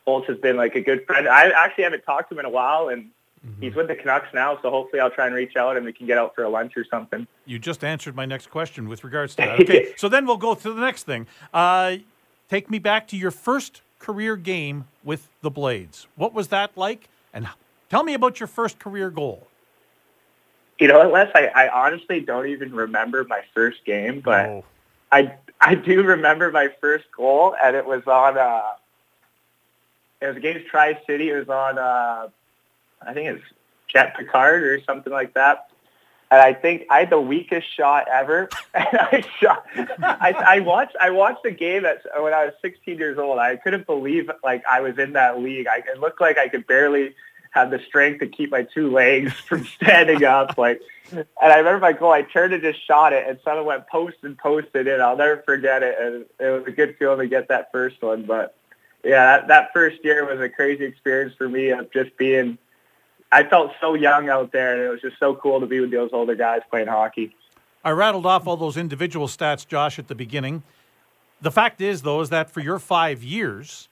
Holtz has been like a good friend. I actually haven't talked to him in a while, and he's with the Canucks now, so hopefully I'll try and reach out and we can get out for a lunch or something.
You just answered my next question with regards to that. Okay, so then we'll go to the next thing. Uh, take me back to your first career game with the Blades. What was that like? And tell me about your first career goal.
You know, unless I, I honestly don't even remember my first game, but
Oh.
I I do remember my first goal, and it was on. Uh, it was against Tri City. It was on. Uh, I think it's Jet Picard or something like that. And I think I had the weakest shot ever. And I shot. I, I watched. I watched the game at, when I was 16 years old. I couldn't believe like I was in that league. I, it looked like I could barely have the strength to keep my two legs from standing up. Like, and I remember my goal. I turned and just shot it, and someone went post and posted it. I'll never forget it. And it was a good feeling to get that first one. But yeah, that, that first year was a crazy experience for me of just being. I felt so young out there, and it was just so cool to be with those older guys playing hockey.
I rattled off all those individual stats, Josh, at the beginning. The fact is, though, is that for your five years,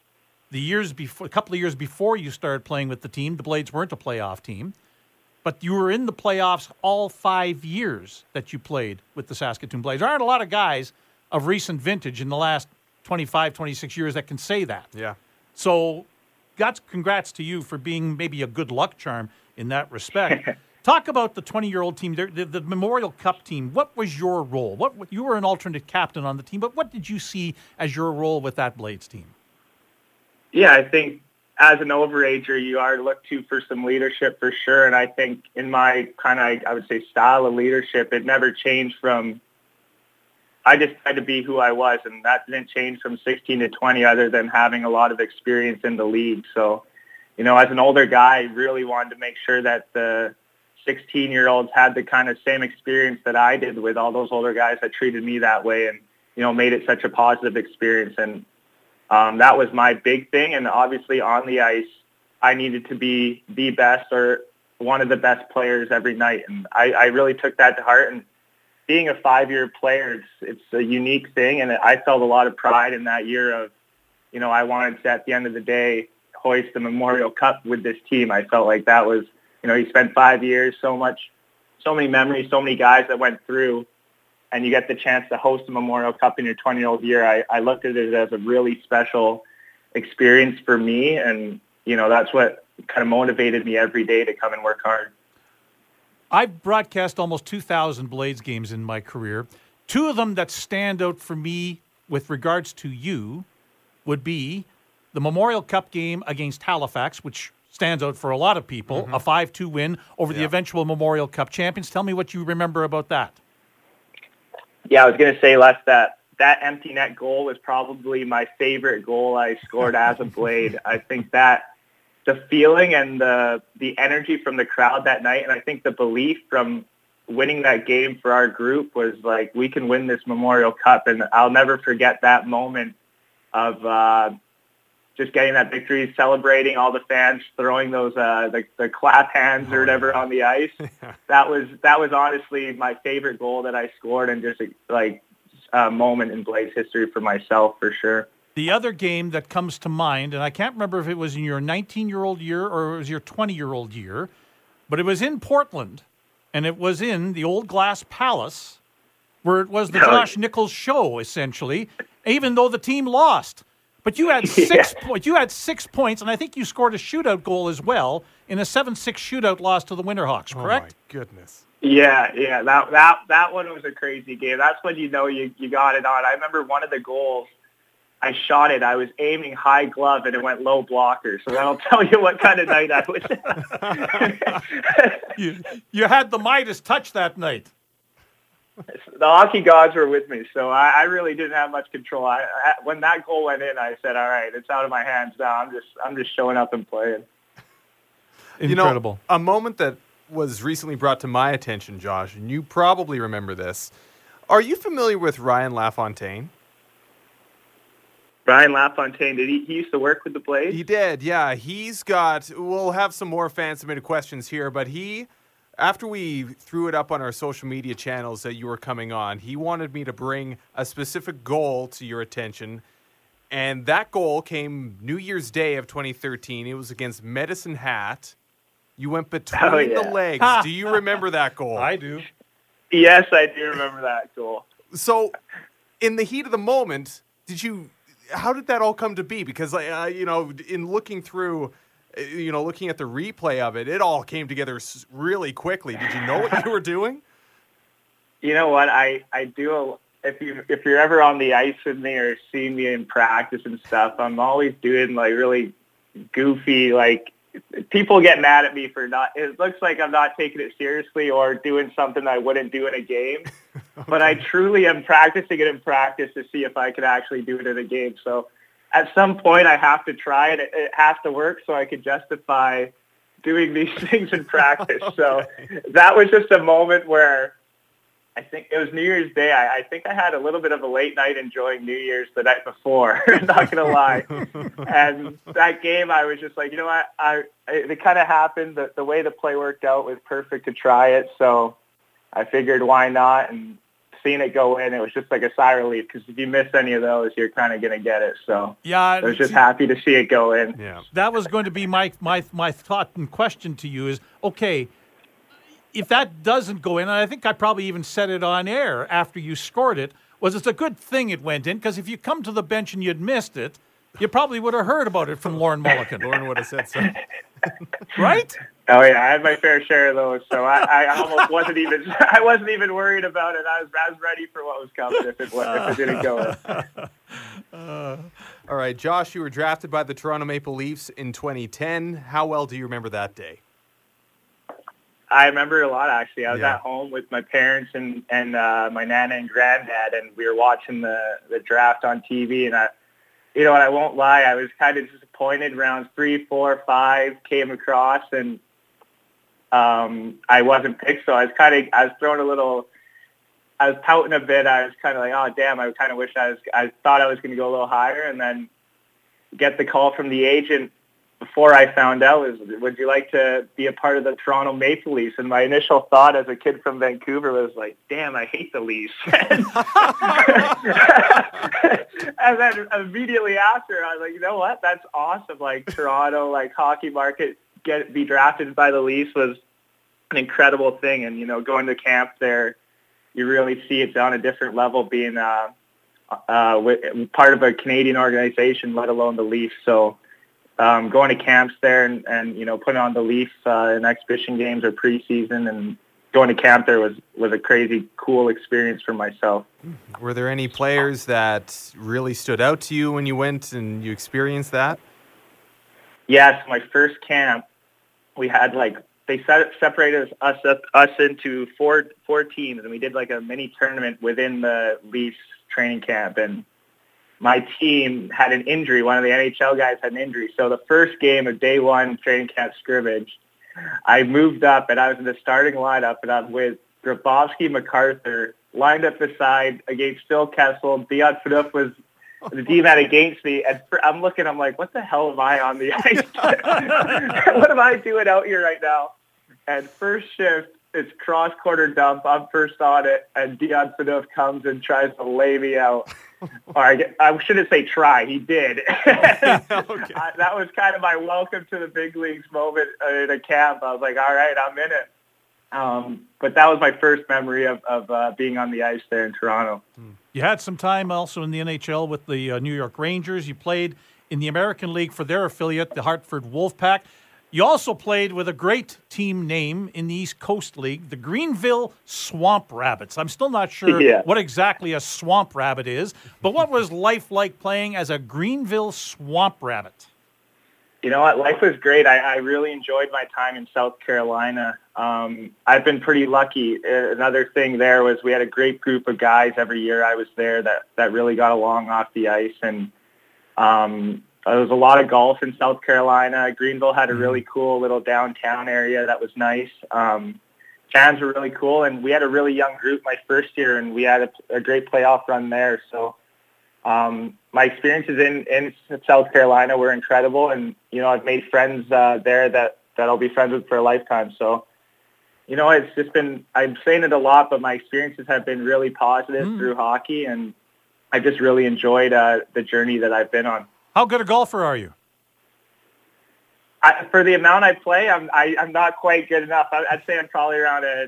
the years before, a couple of years before you started playing with the team, the Blades weren't a playoff team, but you were in the playoffs all five years that you played with the Saskatoon Blades. There aren't a lot of guys of recent vintage in the last 25, 26 years that can say that.
Yeah.
So, God's congrats to you for being maybe a good luck charm in that respect. Talk about the 20 year old team, the, the, the, Memorial Cup team. What was your role? What You were an alternate captain on the team, but what did you see as your role with that Blades team?
Yeah, I think as an overager, you are looked to for some leadership for sure. And I think in my kind of, I would say, style of leadership, it never changed from, I just tried to be who I was. And that didn't change from 16 to 20 other than having a lot of experience in the league. So, you know, as an older guy, I really wanted to make sure that the 16 year olds had the kind of same experience that I did with all those older guys that treated me that way and, you know, made it such a positive experience. And um, that was my big thing. And obviously on the ice, I needed to be the best or one of the best players every night. And I, I really took that to heart. And being a five-year player, it's, it's a unique thing. And I felt a lot of pride in that year of, you know, I wanted to, at the end of the day, hoist the Memorial Cup with this team. I felt like that was – you know, you spent five years, so much, so many memories, so many guys that went through, and you get the chance to host the Memorial Cup in your 20-year-old year. I, I looked at it as a really special experience for me, and you know, that's what kind of motivated me every day to come and work hard.
I've broadcast almost 2,000 Blades games in my career. Two of them that stand out for me with regards to you would be the Memorial Cup game against Halifax, which stands out for a lot of people. Mm-hmm. A 5 2 win over yeah. the eventual Memorial Cup champions. Tell me what you remember about that.
Yeah, I was going to say, Les, that that empty net goal was probably my favorite goal I scored as a Blade. I think that the feeling and the the energy from the crowd that night, and I think the belief from winning that game for our group was like we can win this Memorial Cup, and I'll never forget that moment of uh, just getting that victory, celebrating all the fans, throwing those uh, the, the clap hands or whatever on the ice. that was that was honestly my favorite goal that I scored, and just like a moment in Blades history for myself for sure.
The other game that comes to mind, and I can't remember if it was in your 19 year old year or it was your 20 year old year, but it was in Portland, and it was in the old Glass Palace, where it was the Josh Nichols show essentially, even though the team lost. But you had six yeah. points. You had six points, and I think you scored a shootout goal as well in a seven-six shootout loss to the Winterhawks. Oh, correct?
Oh my goodness.
Yeah, yeah. That that that one was a crazy game. That's when you know you you got it on. I remember one of the goals. I shot it. I was aiming high glove, and it went low blocker. So that'll tell you what kind of night I
was. you you had the Midas touch that night
the hockey gods were with me, so I, I really didn't have much control. I, I, when that goal went in, I said, "All right, it's out of my hands now. I'm just I'm just showing up and playing."
Incredible.
You know, a moment that was recently brought to my attention, Josh, and you probably remember this. Are you familiar with Ryan LaFontaine?
Ryan LaFontaine, did he, he used to work with the Blades?
He did, yeah. He's got. We'll have some more fan submitted questions here, but he after we threw it up on our social media channels that you were coming on, he wanted me to bring a specific goal to your attention. And that goal came New Year's Day of 2013. It was against Medicine Hat. You went between oh, yeah. the legs. do you remember that goal?
I do.
Yes, I do remember that goal.
So, in the heat of the moment, did you? How did that all come to be? Because, uh, you know, in looking through uh, you know, looking at the replay of it, it all came together really quickly. Did you know what you were doing?
You know what? I I do. A, if you if you're ever on the ice with me or see me in practice and stuff, I'm always doing like really goofy like. People get mad at me for not. It looks like I'm not taking it seriously or doing something I wouldn't do in a game. okay. But I truly am practicing it in practice to see if I can actually do it in a game. So at some point I have to try it. It has to work so I could justify doing these things in practice. okay. So that was just a moment where I think it was New Year's Day. I, I think I had a little bit of a late night enjoying New Year's the night before. not gonna lie. and that game, I was just like, you know what? I it kind of happened. The, the way the play worked out was perfect to try it. So I figured, why not? And seeing it go in, it was just like a sigh of relief because if you miss any of those, you're kind of going to get it. So
yeah,
I was just happy to see it go in.
Yeah, that was going to be my my my thought and question to you is okay. If that doesn't go in, and I think I probably even said it on air after you scored it, was it's a good thing it went in because if you come to the bench and you'd missed it, you probably would have heard about it from Lorne Molleken.
Lauren would have said so.
right?
Oh yeah, I had my fair share of those, so I, I almost wasn't even I wasn't even worried about it. I was I was ready for what was coming if it if it didn't go.
All right, Josh, you were drafted by the Toronto Maple Leafs in 2010. How well do you remember that day?
I remember a lot actually. I was
Yeah.
at home with my parents and and uh, my nana and granddad, and we were watching the the draft on TV. And I, you know, what I won't lie, I was kind of disappointed. Rounds three, four, five came across, and um, I wasn't picked. So I was kind of I was throwing a little. I was pouting a bit. I was kind of like, oh damn! I kind of wish I was. I thought I was going to go a little higher, and then get the call from the agent before I found out was, would you like to be a part of the Toronto Maple Leafs? And my initial thought as a kid from Vancouver was like, damn, I hate the Leafs. and then immediately after, I was like, you know what? That's awesome. Like Toronto, like hockey market, get be drafted by the Leafs was an incredible thing. And, you know, going to camp there, you really see it's on a different level being uh, uh, part of a Canadian organization, let alone the Leafs. So um, going to camps there and, and you know putting on the Leafs uh, in exhibition games or preseason and going to camp there was was a crazy cool experience for myself.
Were there any players that really stood out to you when you went and you experienced that?
Yes, my first camp, we had like they set, separated us us us into four four teams, and we did like a mini tournament within the Leafs training camp. And my team had an injury. One of the NHL guys had an injury. So the first game of day one training camp scrimmage, I moved up and I was in the starting lineup, and I'm with Grabovski, MacArthur lined up beside against Phil Kessel. Dion Phaneuf was the D-man against me, and for, I'm looking. I'm like, what the hell am I on the ice? what am I doing out here right now? And first shift, it's cross quarter dump. I'm first on it, and Dion Phaneuf comes and tries to lay me out. or I, I shouldn't say try. He did. I, that was kind of my welcome to the big leagues moment uh, in a camp. I was like, all right, I'm in it. Um, but that was my first memory of, of uh, being on the ice there in Toronto.
You had some time also in the NHL with the uh, New York Rangers. You played in the American League for their affiliate, the Hartford Wolfpack. You also played with a great team name in the East Coast League, the Greenville Swamp Rabbits. I'm still not sure
Yeah.
what exactly a swamp rabbit is, but what was life like playing as a Greenville Swamp Rabbit?
You know what? Life was great. I, I really enjoyed my time in South Carolina. Um, I've been pretty lucky. Uh, Another thing there was we had a great group of guys every year I was there that, that really got along off the ice. And um, there was a lot of golf in South Carolina. Greenville had a really cool little downtown area that was nice. Um, fans were really cool. And we had a really young group my first year, and we had a, a great playoff run there. So um, my experiences in, in South Carolina were incredible, and you know I've made friends uh, there that that I'll be friends with for a lifetime. So, you know, it's just been I'm saying it a lot, but my experiences have been really positive through hockey, and I just really enjoyed uh, the journey that I've been on.
How good a golfer are you?
I, for the amount I play, I'm I, I'm not quite good enough. I, I'd say I'm probably around a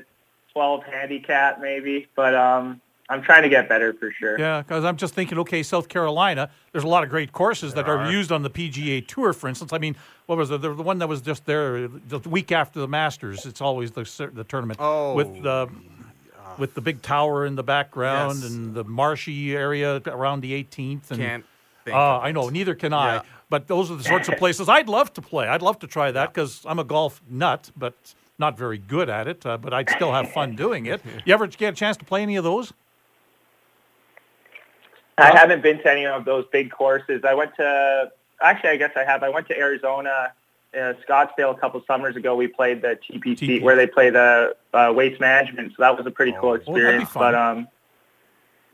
12 handicap maybe, but um, I'm trying to get better for sure.
Yeah, because I'm just thinking, okay, South Carolina, there's a lot of great courses that are. used on the PGA Tour, for instance. I mean, what was it? The, the one that was just there the week after the Masters. It's always the the tournament
Oh,
with the with the big tower in the background
Yes.
and the marshy area around the 18th. And,
Can't think
Uh, I know, neither can I.
Yeah.
But those are the sorts of places I'd love to play. I'd love to try that because I'm a golf nut, but not very good at it. Uh, but I'd still have fun doing it. You ever get a chance to play any of those?
I haven't been to any of those big courses. I went to actually, I guess I have. I went to Arizona, uh, Scottsdale a couple summers ago. We played the TPC
TP.
where they play the uh, waste management. So that was a pretty cool
that'd be
experience.
fun.
but um,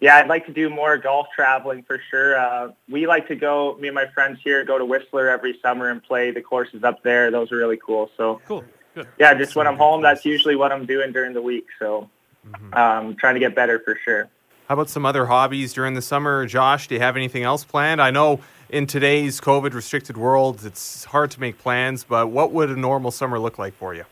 yeah, I'd like to do more golf traveling for sure. Uh, we like to go. Me and my friends here go to Whistler every summer and play the courses up there. Those are really cool. So
Cool. Good.
yeah, just when I'm home, that's usually what I'm doing during the week. So
Mm-hmm.
um, trying to get better for sure.
How about some other hobbies during the summer? Josh, do you have anything else planned? I know in today's COVID restricted world, it's hard to make plans, but what would a normal summer look like for you?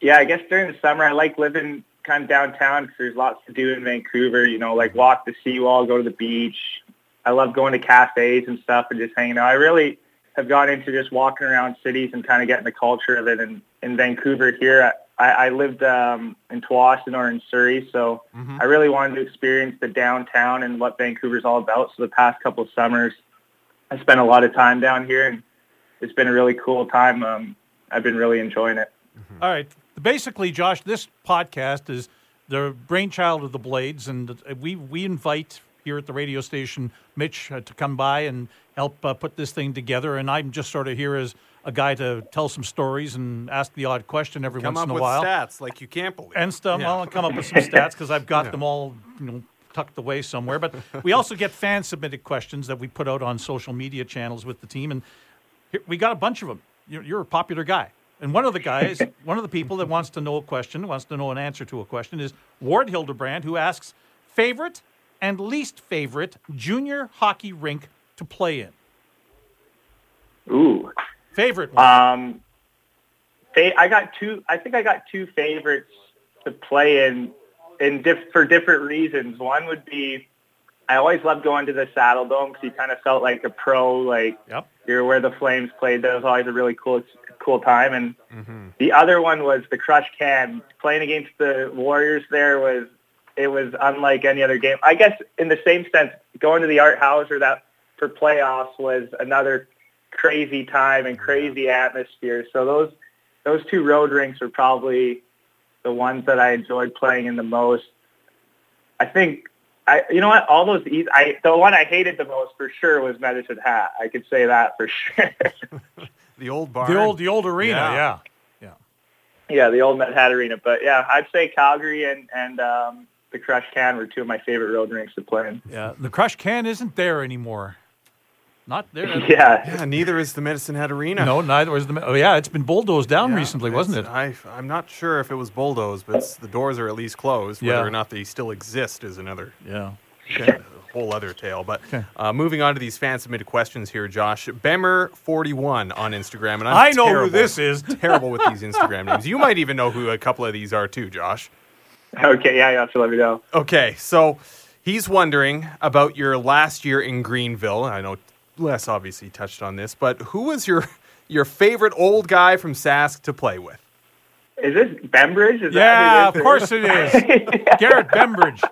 Yeah, I guess during the summer I like living kind of downtown because there's lots to do in Vancouver. You know, like walk the seawall, go to the beach. I love going to cafes and stuff and just hanging out. I really, have gone into just walking around cities and kind of getting the culture of it. And in Vancouver here, I, I lived um, in Tsawwassen or in Surrey, so
Mm-hmm.
I really wanted to experience the downtown and what Vancouver's all about. So the past couple of summers, I spent a lot of time down here, and it's been a really cool time. Um, I've been really enjoying it.
All right. Basically, Josh, this podcast is the brainchild of the Blades, and we we invite here at the radio station Mitch uh, to come by and help uh, put this thing together. And I'm just sort of here as a guy to tell some stories and ask the odd question every
Come
once in a
with
while.
stats like you can't believe.
and stuff.
Yeah.
I'll come up with some stats because I've got them all, you know, tucked away somewhere. But we also get fan submitted questions that we put out on social media channels with the team, and we got a bunch of them. You're, you're a popular guy, and one of the guys, one of the people that wants to know a question, wants to know an answer to a question, is Ward Hildebrand, who asks favorite and least favorite junior hockey rink to play in.
Ooh.
Favorite one.
Um, fa- I got two. I think I got two favorites to play in, in diff- for different reasons. One would be, I always loved going to the Saddledome because you kind of felt like a pro, like
yep.
you're where the Flames played. That was always a really cool, cool time. And mm-hmm. the other one was the Crush Can. Playing against the Warriors there was, it was unlike any other game. I guess in the same sense, going to the Art Hauser that for playoffs was another crazy time and crazy atmosphere. So those those two road rinks were probably the ones that I enjoyed playing in the most. I think I you know what all those I the one I hated the most for sure was Medicine Hat. I could say that for sure.
the old barn.
The old, the old arena.
Yeah.
Yeah. Yeah.
yeah, the old Med Hat Arena. But yeah, I'd say Calgary and and um, the Crush Can were two of my favorite road rinks to play in.
Yeah. The crush can isn't there anymore. Not there.
Yeah.
Yeah, neither is the Medicine Hat Arena.
No, neither was the. Oh, yeah, it's been bulldozed down
Yeah,
recently, wasn't it?
I, I'm not sure if it was bulldozed, but the doors are at least closed. Whether
Yeah.
or not they still exist is another
Yeah.
a whole other tale. But uh, moving on to these fan submitted questions here, Josh. Bemer41 on Instagram. And I'm
I know who this is.
terrible with these Instagram names. You might even know who a couple of these are too, Josh.
Okay, yeah, you have to let me know.
Okay, so he's wondering about your last year in Greenville. I know Les obviously touched on this, but who was your your favorite old guy from Sask to play with?
Is this Bembridge? Is
Yeah,
that
of course it is. Garrett Bembridge.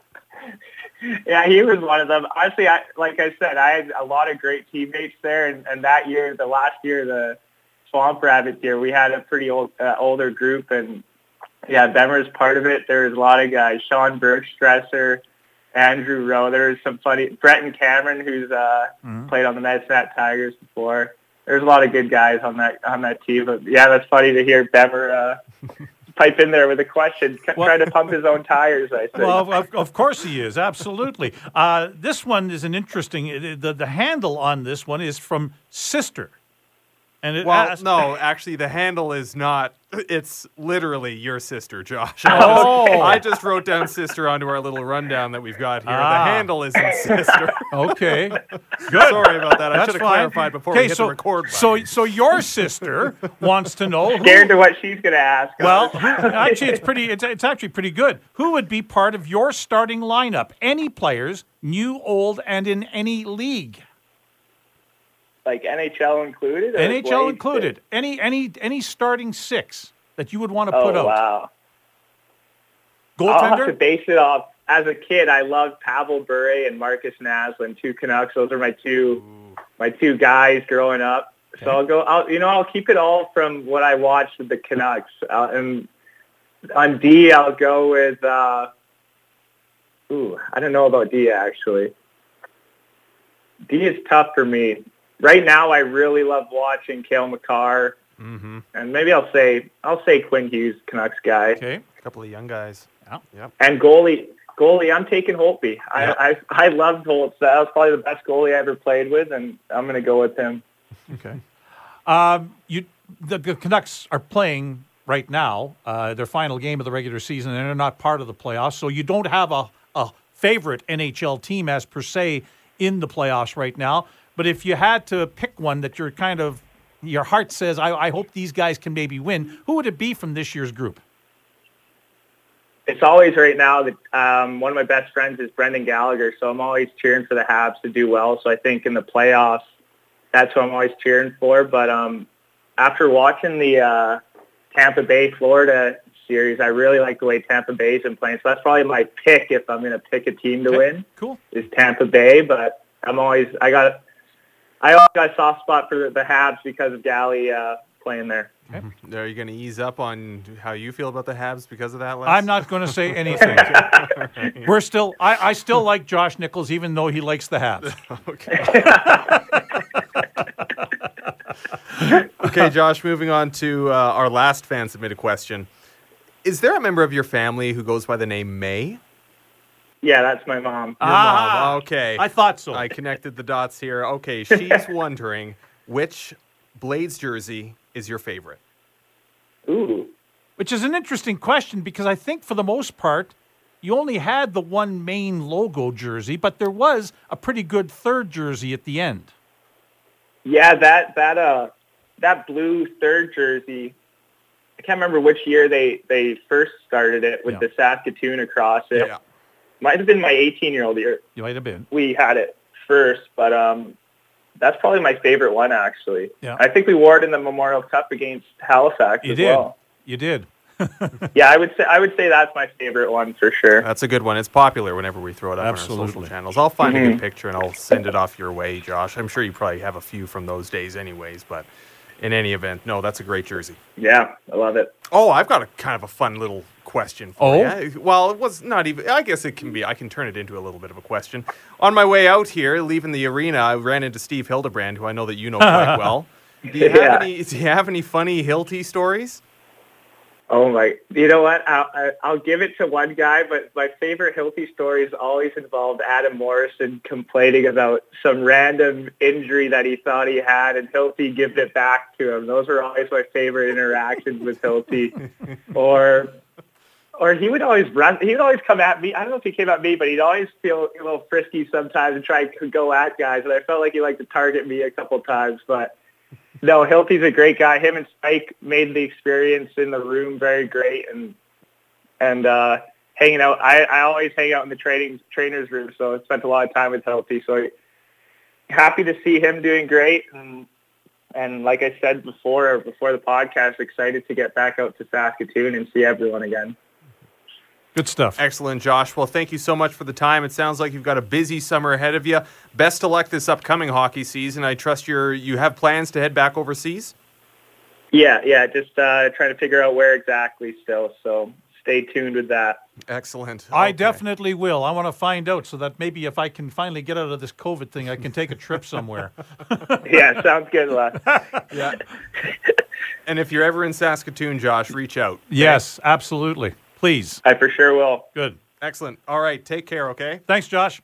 Yeah, he was one of them. Honestly, I, like I said, I had a lot of great teammates there, and, and that year, the last year, the Swamp Rabbits year, we had a pretty old, uh, older group, and yeah, Bemmer was part of it. There was a lot of guys: Sean Bergstresser, Andrew Rowe. There was some funny Breton Cameron, who's uh, played on the Medicine Tigers before. There's a lot of good guys on that on that team. But yeah, that's funny to hear Bemmer uh, pipe in there with a question,
Well-
trying to pump his own tires. I think.
Well, of, of course he is. Absolutely. Uh, this one is an interesting. The, the handle on this one is from Sister. And it
Well,
asks-
no, actually, the handle is not. It's literally your sister, Josh.
Oh.
I just wrote down sister onto our little rundown that we've got here.
Ah.
The handle isn't sister.
Okay. Good.
Sorry about that. I
That's
should have clarified before
Okay,
we hit
so,
the record button.
So, so your sister wants to know. Who,
Scared to what she's going to ask.
well, who- actually, it's pretty. It's, it's actually pretty good. Who would be part of your starting lineup? Any players, new, old, and in any league.
Like NHL included? or
NHL included. Any any any starting six that you would want to
Oh
put out.
wow! I'll have to base it off. As a kid, I loved Pavel Bure and Markus Naslund, two Canucks. Those are my two my two guys growing up. So I'll go. I'll you know I'll keep it all from what I watched with the Canucks. Uh, and on D, I'll go with. Uh, ooh, I don't know about D actually. D is tough for me. Right now, I really love watching Cale Makar,
hmm
and maybe I'll say I'll say Quinn Hughes, Canucks guy.
Okay.
A couple of young guys.
Yeah.
Yep.
And goalie, goalie, I'm taking Holtby.
Yeah.
I, I I loved Holtz. That was probably the best goalie I ever played with, and I'm going to go with him.
Okay. Um, you the, the Canucks are playing right now uh, their final game of the regular season, and they're not part of the playoffs. So you don't have a, a favorite NHL team as per se in the playoffs right now. But if you had to pick one that you're kind of your heart says, I, I hope these guys can maybe win. Who would it be from this year's group?
It's always right now that um, one of my best friends is Brendan Gallagher, so I'm always cheering for the Habs to do well. So I think in the playoffs, that's who I'm always cheering for. But um, after watching the uh, Tampa Bay Florida series, I really like the way Tampa Bay's been playing. So that's probably my pick if I'm going to pick a team to
Okay,
win
Cool.
is Tampa Bay. But I'm always I got I always got a soft spot for the, the Habs because of Galley uh, playing there.
Are you going to ease up on how you feel about the Habs because of that? Les?
I'm not going to say anything. We're still. I, I still like Josh Nichols, even though he likes the Habs.
okay, Josh, moving on to uh, our last fan submitted question. Is there a member of your family who goes by the name May?
Yeah, that's my mom.
Your
Ah,
mom. Okay.
I thought so.
I connected the dots here. Okay, she's wondering which Blades jersey is your favorite?
Ooh.
Which is an interesting question because I think for the most part, you only had the one main logo jersey, but there was a pretty good third jersey at the end.
Yeah, that that uh that blue third jersey. I can't remember which year they they first started it with
Yeah.
the Saskatoon across it.
Yeah.
Might have been my 18 year old year.
You might have been.
We had it first, but um, that's probably my favorite one actually.
Yeah.
I think we wore it in the Memorial Cup against Halifax
You
as
did.
well.
You did.
Yeah, I would say I would say that's my favorite one for sure.
That's a good one. It's popular whenever we throw it up on our social channels. I'll find a good picture and I'll send it off your way, Josh. I'm sure you probably have a few from those days, anyways. But in any event, no, that's a great jersey.
Yeah, I love it.
Oh, I've got a kind of a fun little question for
Oh?
you. Well, it was not even. I guess it can be. I can turn it into a little bit of a question. On my way out here, leaving the arena, I ran into Steve Hildebrand, who I know that you know quite well. Do you have
Yeah.
any? Do you have any funny Hilty stories?
Oh my! You know what? I'll, I- I'll give it to one guy, but my favorite Hilty stories always involved Adam Morrison complaining about some random injury that he thought he had, and Hilty giving it back to him. Those were always my favorite interactions with Hilty. or, or he would always run. He would always come at me. I don't know if he came at me, but he'd always feel a little frisky sometimes and try to go at guys. And I felt like he liked to target me a couple times, but. No, Hilty's a great guy. Him and Spike made the experience in the room very great, and and uh, hanging out. I, I always hang out in the training trainers room, so I spent a lot of time with Hilty. So happy to see him doing great, and and like I said before before the podcast, excited to get back out to Saskatoon and see everyone again.
Good stuff.
Excellent, Josh. Well, thank you so much for the time. It sounds like you've got a busy summer ahead of you. Best of luck this upcoming hockey season. I trust you're you have plans to head back overseas.
Yeah, yeah, just uh, trying to figure out where exactly still. So stay tuned with that.
Excellent.
I definitely will. I want to find out so that maybe if I can finally get out of this COVID thing, I can take a trip somewhere.
Yeah, sounds good, Les.
Yeah. and if you're ever in Saskatoon, Josh, reach out.
yes, absolutely. Please.
I for sure will.
Good.
Excellent. All right. Take care. Okay.
Thanks, Josh.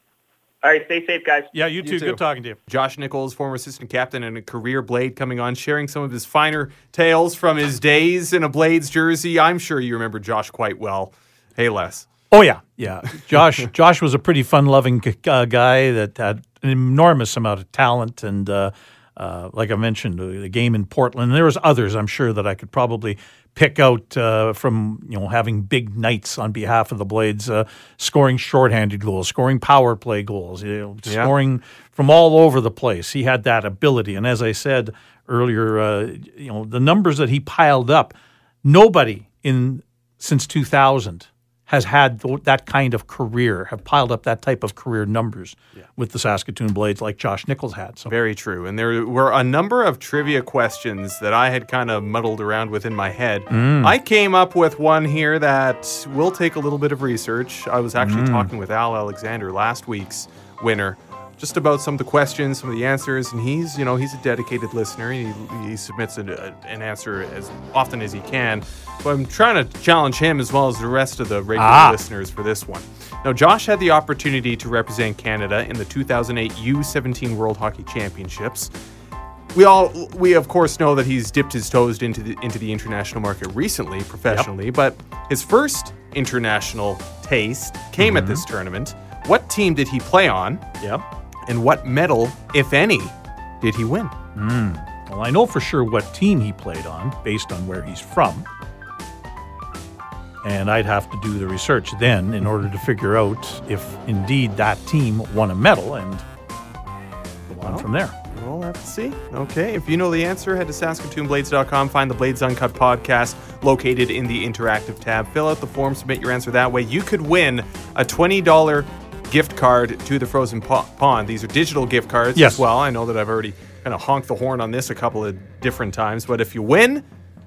All right, stay safe, guys.
Yeah, you too.
too.
Good talking to you.
Josh Nichols, former assistant captain and a career Blade, coming on, sharing some of his finer tales from his days in a Blades jersey. I'm sure you remember Josh quite well. Hey, Les.
Oh yeah, yeah. Josh, Josh was a pretty fun-loving uh, guy that had an enormous amount of talent, and uh, uh, like I mentioned, uh, the game in Portland. And there was others, I'm sure, that I could probably pick out uh, from you know having big nights on behalf of the Blades, uh, scoring shorthanded goals, scoring power play goals, you know,
Yeah.
scoring from all over the place. He had that ability, and as I said earlier, uh, you know the numbers that he piled up. Nobody in since 2000 has had th- that kind of career, have piled up that type of career numbers with the Saskatoon Blades like Josh Nichols had. So
Very true. And there were a number of trivia questions that I had kind of muddled around with in my head. Mm. I came up with one here that will take a little bit of research. I was actually mm. talking with Al Alexander, last week's winner, just about some of the questions, some of the answers. And he's, you know, he's a dedicated listener. He, he submits an, a, an answer as often as he can. So I'm trying to challenge him as well as the rest of the regular
Ah.
listeners for this one. Now, Josh had the opportunity to represent Canada in the 2008 U17 World Hockey Championships. We all, we of course know that he's dipped his toes into the into the international market recently, professionally. But his first international taste came at this tournament. What team did he play on,
yep.
And what medal, if any, did he win? Hmm.
Well, I know for sure what team he played on based on where he's from. And I'd have to do the research then in order to figure out if indeed that team won a medal and go on from there.
We'll have to see. Okay, if you know the answer, head to SaskatoonBlades.com, find the Blades Uncut podcast located in the interactive tab. Fill out the form, submit your answer that way. You could win a $20 gift card to the Frozen Pond. These are digital gift cards
Yes.
as well. I know that I've already kind of honked the horn on this a couple of different times, but if you win,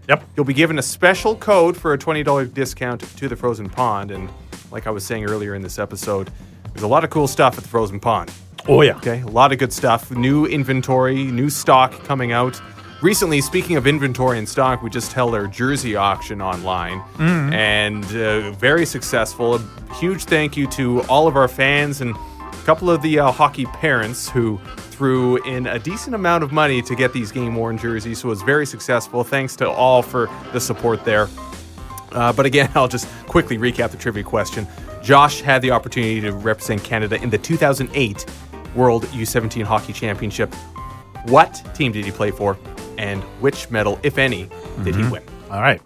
Yep.
You'll be given a special code for a $20 discount to the Frozen Pond. And like I was saying earlier in this episode, there's a lot of cool stuff at the Frozen Pond.
Oh yeah.
Okay, a lot of good stuff. New inventory, new stock coming out. Recently, speaking of inventory and stock, we just held our jersey auction online and uh, very successful. A huge thank you to all of our fans and a couple of the uh, hockey parents who threw in a decent amount of money to get these game worn jerseys. So it was very successful. Thanks to all for the support there. Uh, but again, I'll just quickly recap the trivia question. Josh had the opportunity to represent Canada in the 2008 World U17 Hockey Championship. What team did he play for, and which medal, if any, did he win?
All right.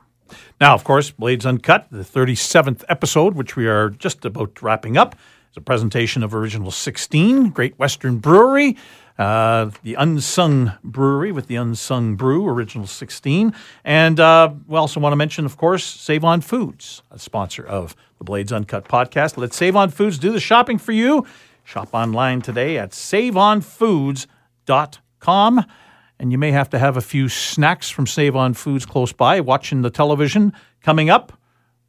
Now, of course, Blades Uncut, the 37th episode, which we are just about wrapping up, is a presentation of Original 16, Great Western Brewery, uh, the unsung brewery with the unsung brew, Original 16. And uh, we also want to mention, of course, Save On Foods, a sponsor of the Blades Uncut podcast. Let Save On Foods do the shopping for you. Shop online today at saveonfoods.com. And you may have to have a few snacks from Save On Foods close by, watching the television coming up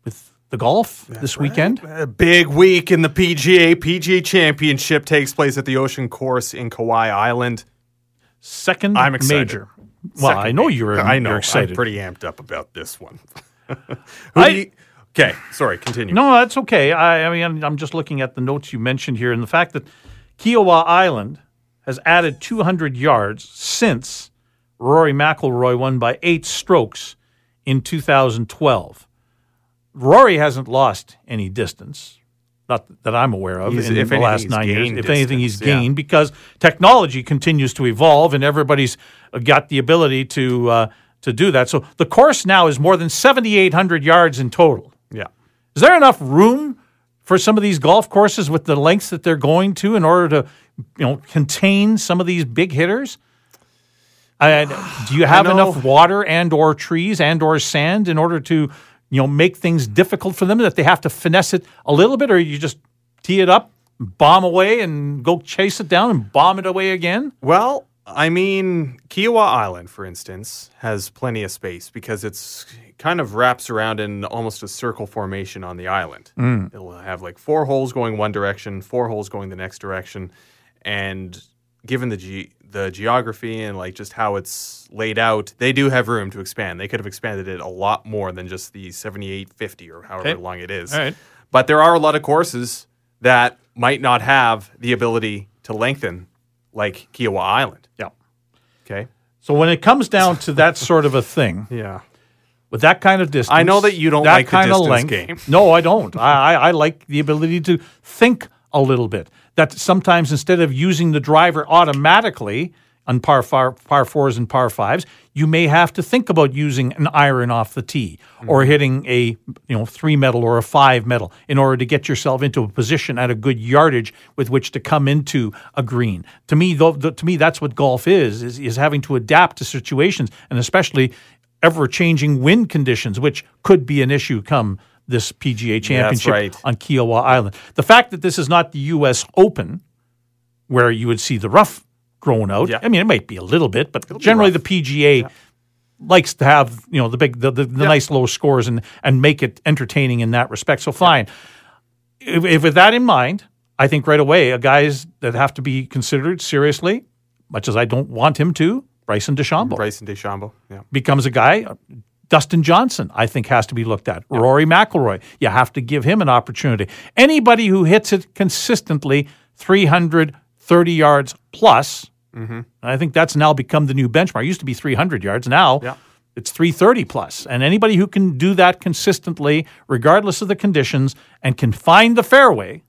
with the golf this weekend.
A big week in the PGA. PGA Championship takes place at the Ocean Course in Kiawah Island.
Second
I'm excited.
major. Well,
Second
I know
major.
you're,
I know.
you're excited.
I'm pretty amped up about this one.
I-
you- okay, sorry. Continue.
No, that's okay. I, I mean, I'm- I'm just looking at the notes you mentioned here and the fact that Kiawah Island has added 200 yards since Rory McIlroy won by eight strokes in 2012. Rory hasn't lost any distance, not that I'm aware of,
He's-
in
if
the last nine years.
gained
If anything, he's
distance, yeah.
gained because technology continues to evolve and everybody's got the ability to uh, to do that. So the course now is more than 7,800 yards in total.
Yeah.
Is there enough room for some of these golf courses with the lengths that they're going to in order to, you know, contain some of these big hitters? Do you have enough water and or trees and or sand in order to, you know, make things difficult for them that they have to finesse it a little bit, or you just tee it up, bomb away, and go chase it down and bomb it away again?
Well, I mean, Kiawah Island, for instance, has plenty of space because it's kind of wraps around in almost a circle formation on the island. Mm. It'll have like four holes going one direction, four holes going the next direction, and given the ge- the geography and like just how it's laid out, they do have room to expand. They could have expanded it a lot more than just the 7850 or however
Okay.
long it is.
Right.
But there are a lot of courses that might not have the ability to lengthen like Kiawah Island.
Yeah.
Okay.
So when it comes down to that sort of a thing,
Yeah.
with that kind of distance.
I know that you don't
that
like the
kind of length.
game.
No, I don't. I, I like the ability to think a little bit. That sometimes instead of using the driver automatically on par, par, par fours and par fives, you may have to think about using an iron off the tee or
Mm-hmm.
hitting a you know three metal or a five metal in order to get yourself into a position at a good yardage with which to come into a green. To me, though, the, to me, that's what golf is, is is having to adapt to situations and especially ever changing wind conditions, which could be an issue come this PGA championship
right.
on Kiawah Island. The fact that this is not the U.S. Open, where you would see the rough grown out.
Yeah.
I mean, it might be a little bit, but generally the PGA likes to have you know the big the, the, the nice low scores and and make it entertaining in that respect. So fine. If, if with that in mind, I think right away a guys that have to be considered seriously, much as I don't want him to, Bryson DeChambeau
Bryson DeChambeau. Yeah.
becomes a guy. uh, Dustin Johnson, I think, has to be looked at. Rory McIlroy, you have to give him an opportunity. Anybody who hits it consistently 330 yards plus, Mm-hmm. and I think that's now become the new benchmark. It used to be 300 yards. Now
Yeah.
it's 330 plus. And anybody who can do that consistently, regardless of the conditions, and can find the fairway,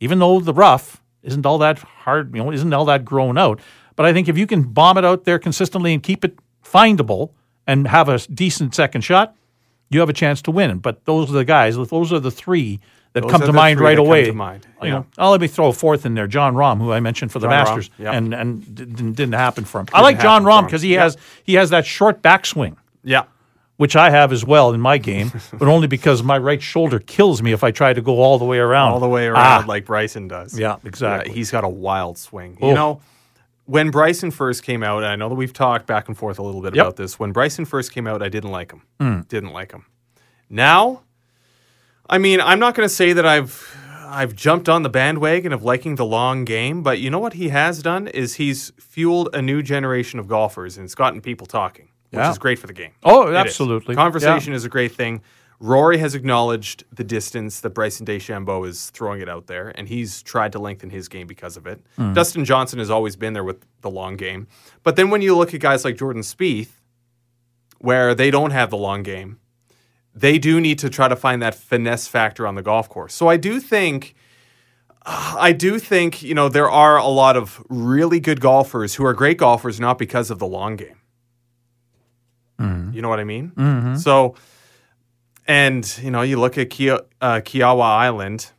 even though the rough isn't all that hard, you know, isn't all that grown out. But I think if you can bomb it out there consistently and keep it findable and have a decent second shot, you have a chance to win. But those are the guys, those are the three that
Those
come to mind right away.
mind.
You
Yeah.
know, oh, let me throw a fourth in there, Jon Rahm, who I mentioned for the
John
Masters,
yep.
and and didn't, didn't happen for him. I like
Jon
Rahm because he
Yep.
has he has that short backswing.
Yeah.
which I have as well in my game, but only because my right shoulder kills me if I try to go all the way around.
all the way around
Ah,
like Bryson does.
Yeah, exactly.
he's got a wild swing.
Oh.
You know, when Bryson first came out, I know that we've talked back and forth a little bit
Yep.
about this. When Bryson first came out, I didn't like him.
Hmm.
Didn't like him. Now, I mean, I'm not going to say that I've I've jumped on the bandwagon of liking the long game, but you know what he has done is he's fueled a new generation of golfers and it's gotten people talking, which
Yeah.
is great for the game.
Oh,
It is.
absolutely.
Conversation is a great thing. Rory has acknowledged the distance that Bryson DeChambeau is throwing it out there, and he's tried to lengthen his game because of it.
Hmm.
Dustin Johnson has always been there with the long game. But then when you look at guys like Jordan Spieth, where they don't have the long game, they do need to try to find that finesse factor on the golf course. So I do think I do think, you know, there are a lot of really good golfers who are great golfers not because of the long game. You know what I mean? Mm-hmm. So, and you know, you look at Kia, uh, Kiawah Island.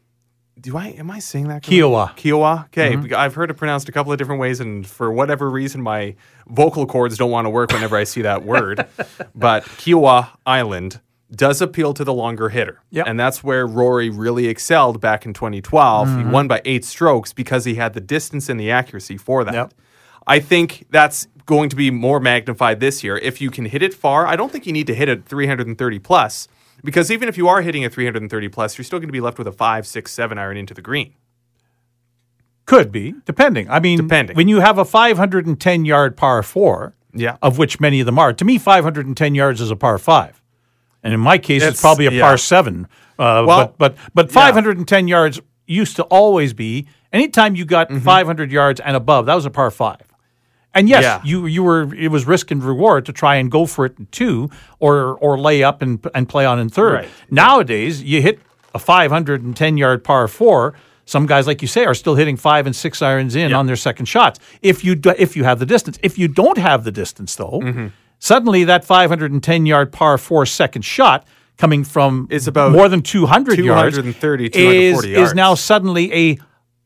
Do I am I saying that? correctly?
Kiawah.
Kiawah. Okay, I've heard it pronounced a couple of different ways, and for whatever reason, my vocal cords don't want to work whenever I see that word. But Kiawah Island does appeal to the longer hitter,
Yep.
and that's where Rory really excelled back in 2012.
Mm-hmm.
He won by eight strokes because he had the distance and the accuracy for that.
Yep.
I think that's going to be more magnified this year. If you can hit it far, I don't think you need to hit it 330 plus because even if you are hitting a 330 plus, you're still going to be left with a five, six, seven iron into the green.
Could be, depending. I mean,
Depending.
when you have a 510 yard par four,
Yeah.
of which many of them are, to me, 510 yards is a par five. And in my case, it's,
It's-
probably a
yeah.
par seven. Uh,
Well,
but but but 510 yards used to always be anytime you got
Mm-hmm.
500 yards and above, that was a par five. And yes,
Yeah.
you you were it was risk and reward to try and go for it in two or or lay up and and play on in third.
Right.
Nowadays, you hit a 510 yard par four. Some guys, like you say, are still hitting five and six irons in on their second shots. If you do, if you have the distance, if you don't have the distance though,
Mm-hmm.
Suddenly that 510 yard par four second shot coming from
Is about
more than 200 yards
230,
is
240
is now suddenly a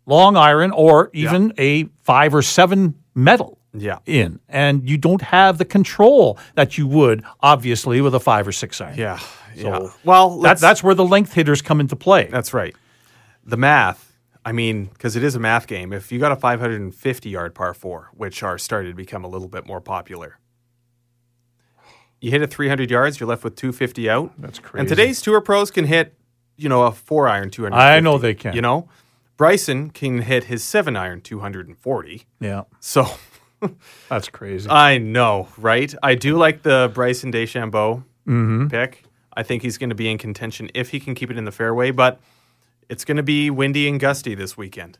long iron or even a five or seven metal
Yeah.
in, and you don't have the control that you would obviously with a five or six iron.
Yeah. yeah. Well,
That, that's where the length hitters come into play.
That's right. The math, I mean, because it is a math game. If you got a 550 yard par four, which are starting to become a little bit more popular, you hit it 300 yards, you're left with 250 out.
That's crazy.
And today's tour pros can hit, you know, a four iron 200.
I know they can.
You know, Bryson can hit his seven iron 240.
yeah,
So
that's crazy.
I know, right? I do like the Bryson DeChambeau
Mm-hmm.
pick. I think he's going to be in contention if he can keep it in the fairway, but it's going to be windy and gusty this weekend.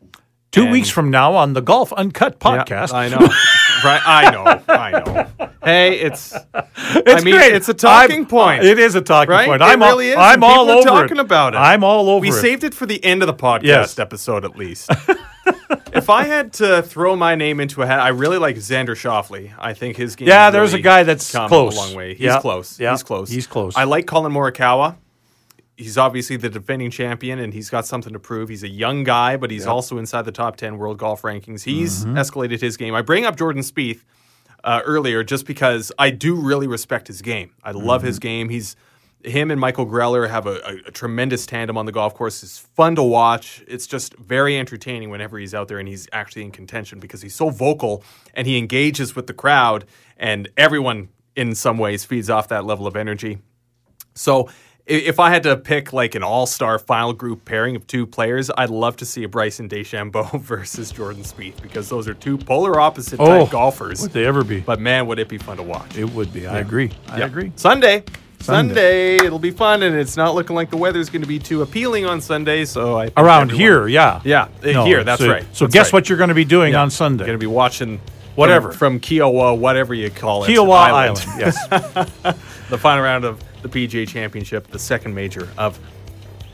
Two
and-
weeks from now on the Golf Uncut podcast.
Yeah, I know. right? I know. I know. Hey, it's.
It's
I mean,
great.
it's a talking
I'm-
point.
It is a talking
Right?
point.
It
I'm all,
really is,
I'm
and
all
are
over
talking
it.
about it.
I'm all over
we
it.
saved it for the end of the podcast
Yes.
episode, at least. if I had to throw my name into a hat, I really like Xander Schauffele. I think his game.
Yeah,
has
there's a
really
guy that's
come
close.
a long way. He's
Yeah,
close.
yeah,
he's close.
he's close.
I like Collin Morikawa. He's obviously the defending champion, and he's got something to prove. He's a young guy, but he's also inside the top ten world golf rankings. He's
Mm-hmm.
escalated his game. I bring up Jordan Spieth uh, earlier just because I do really respect his game. I love his
Mm-hmm.
game. He's him and Michael Greller have a, a, a tremendous tandem on the golf course. It's fun to watch. It's just very entertaining whenever he's out there and he's actually in contention because he's so vocal and he engages with the crowd and everyone in some ways feeds off that level of energy. So if I had to pick like an all-star final group pairing of two players, I'd love to see a Bryson DeChambeau versus Jordan Spieth because those are two polar opposite
Oh,
type golfers.
Would they ever be?
But man, would it be fun to watch.
it would be. I agree. I
Yeah.
agree.
Sunday.
Sunday.
Sunday. It'll be fun, and it's not looking like the weather's going to be too appealing on Sunday. So I think
Around
everyone-
here, yeah.
yeah, uh,
No,
here. That's
so,
right.
So
That's
guess
right.
what you're going to be doing
Yeah.
on Sunday?
Going to be watching
Whatever.
from, from Kiawah, whatever you call it,
Kiawah Island. Yes.
the final round of the PGA Championship, the second major of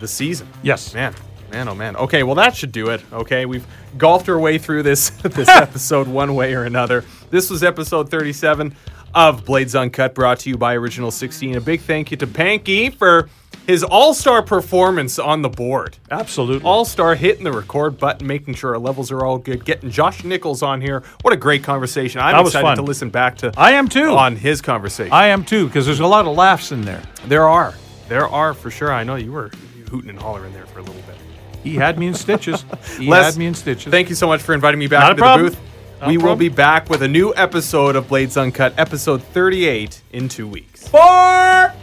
the season.
yes.
Man, man, oh man. Okay, well that should do it. Okay, we've golfed our way through this this episode one way or another. This was episode 37 of Blades Uncut, brought to you by Original 16. A big thank you to Panky for his all star performance on the board.
Absolutely.
All star hitting the record button, making sure our levels are all good, getting Josh Nichols on here. What a great conversation. I'm excited
fun.
to listen back to
I am too.
on his conversation.
I am too, because there's a lot of laughs in there.
there are. There are for sure. I know you were hooting and hollering there for a little bit.
He had me in stitches. He
Les,
had me in stitches.
Thank you so much for inviting me back
Not
into the booth.
Not
we will be back with a new episode of Blades Uncut, episode 38, in two weeks.
Four.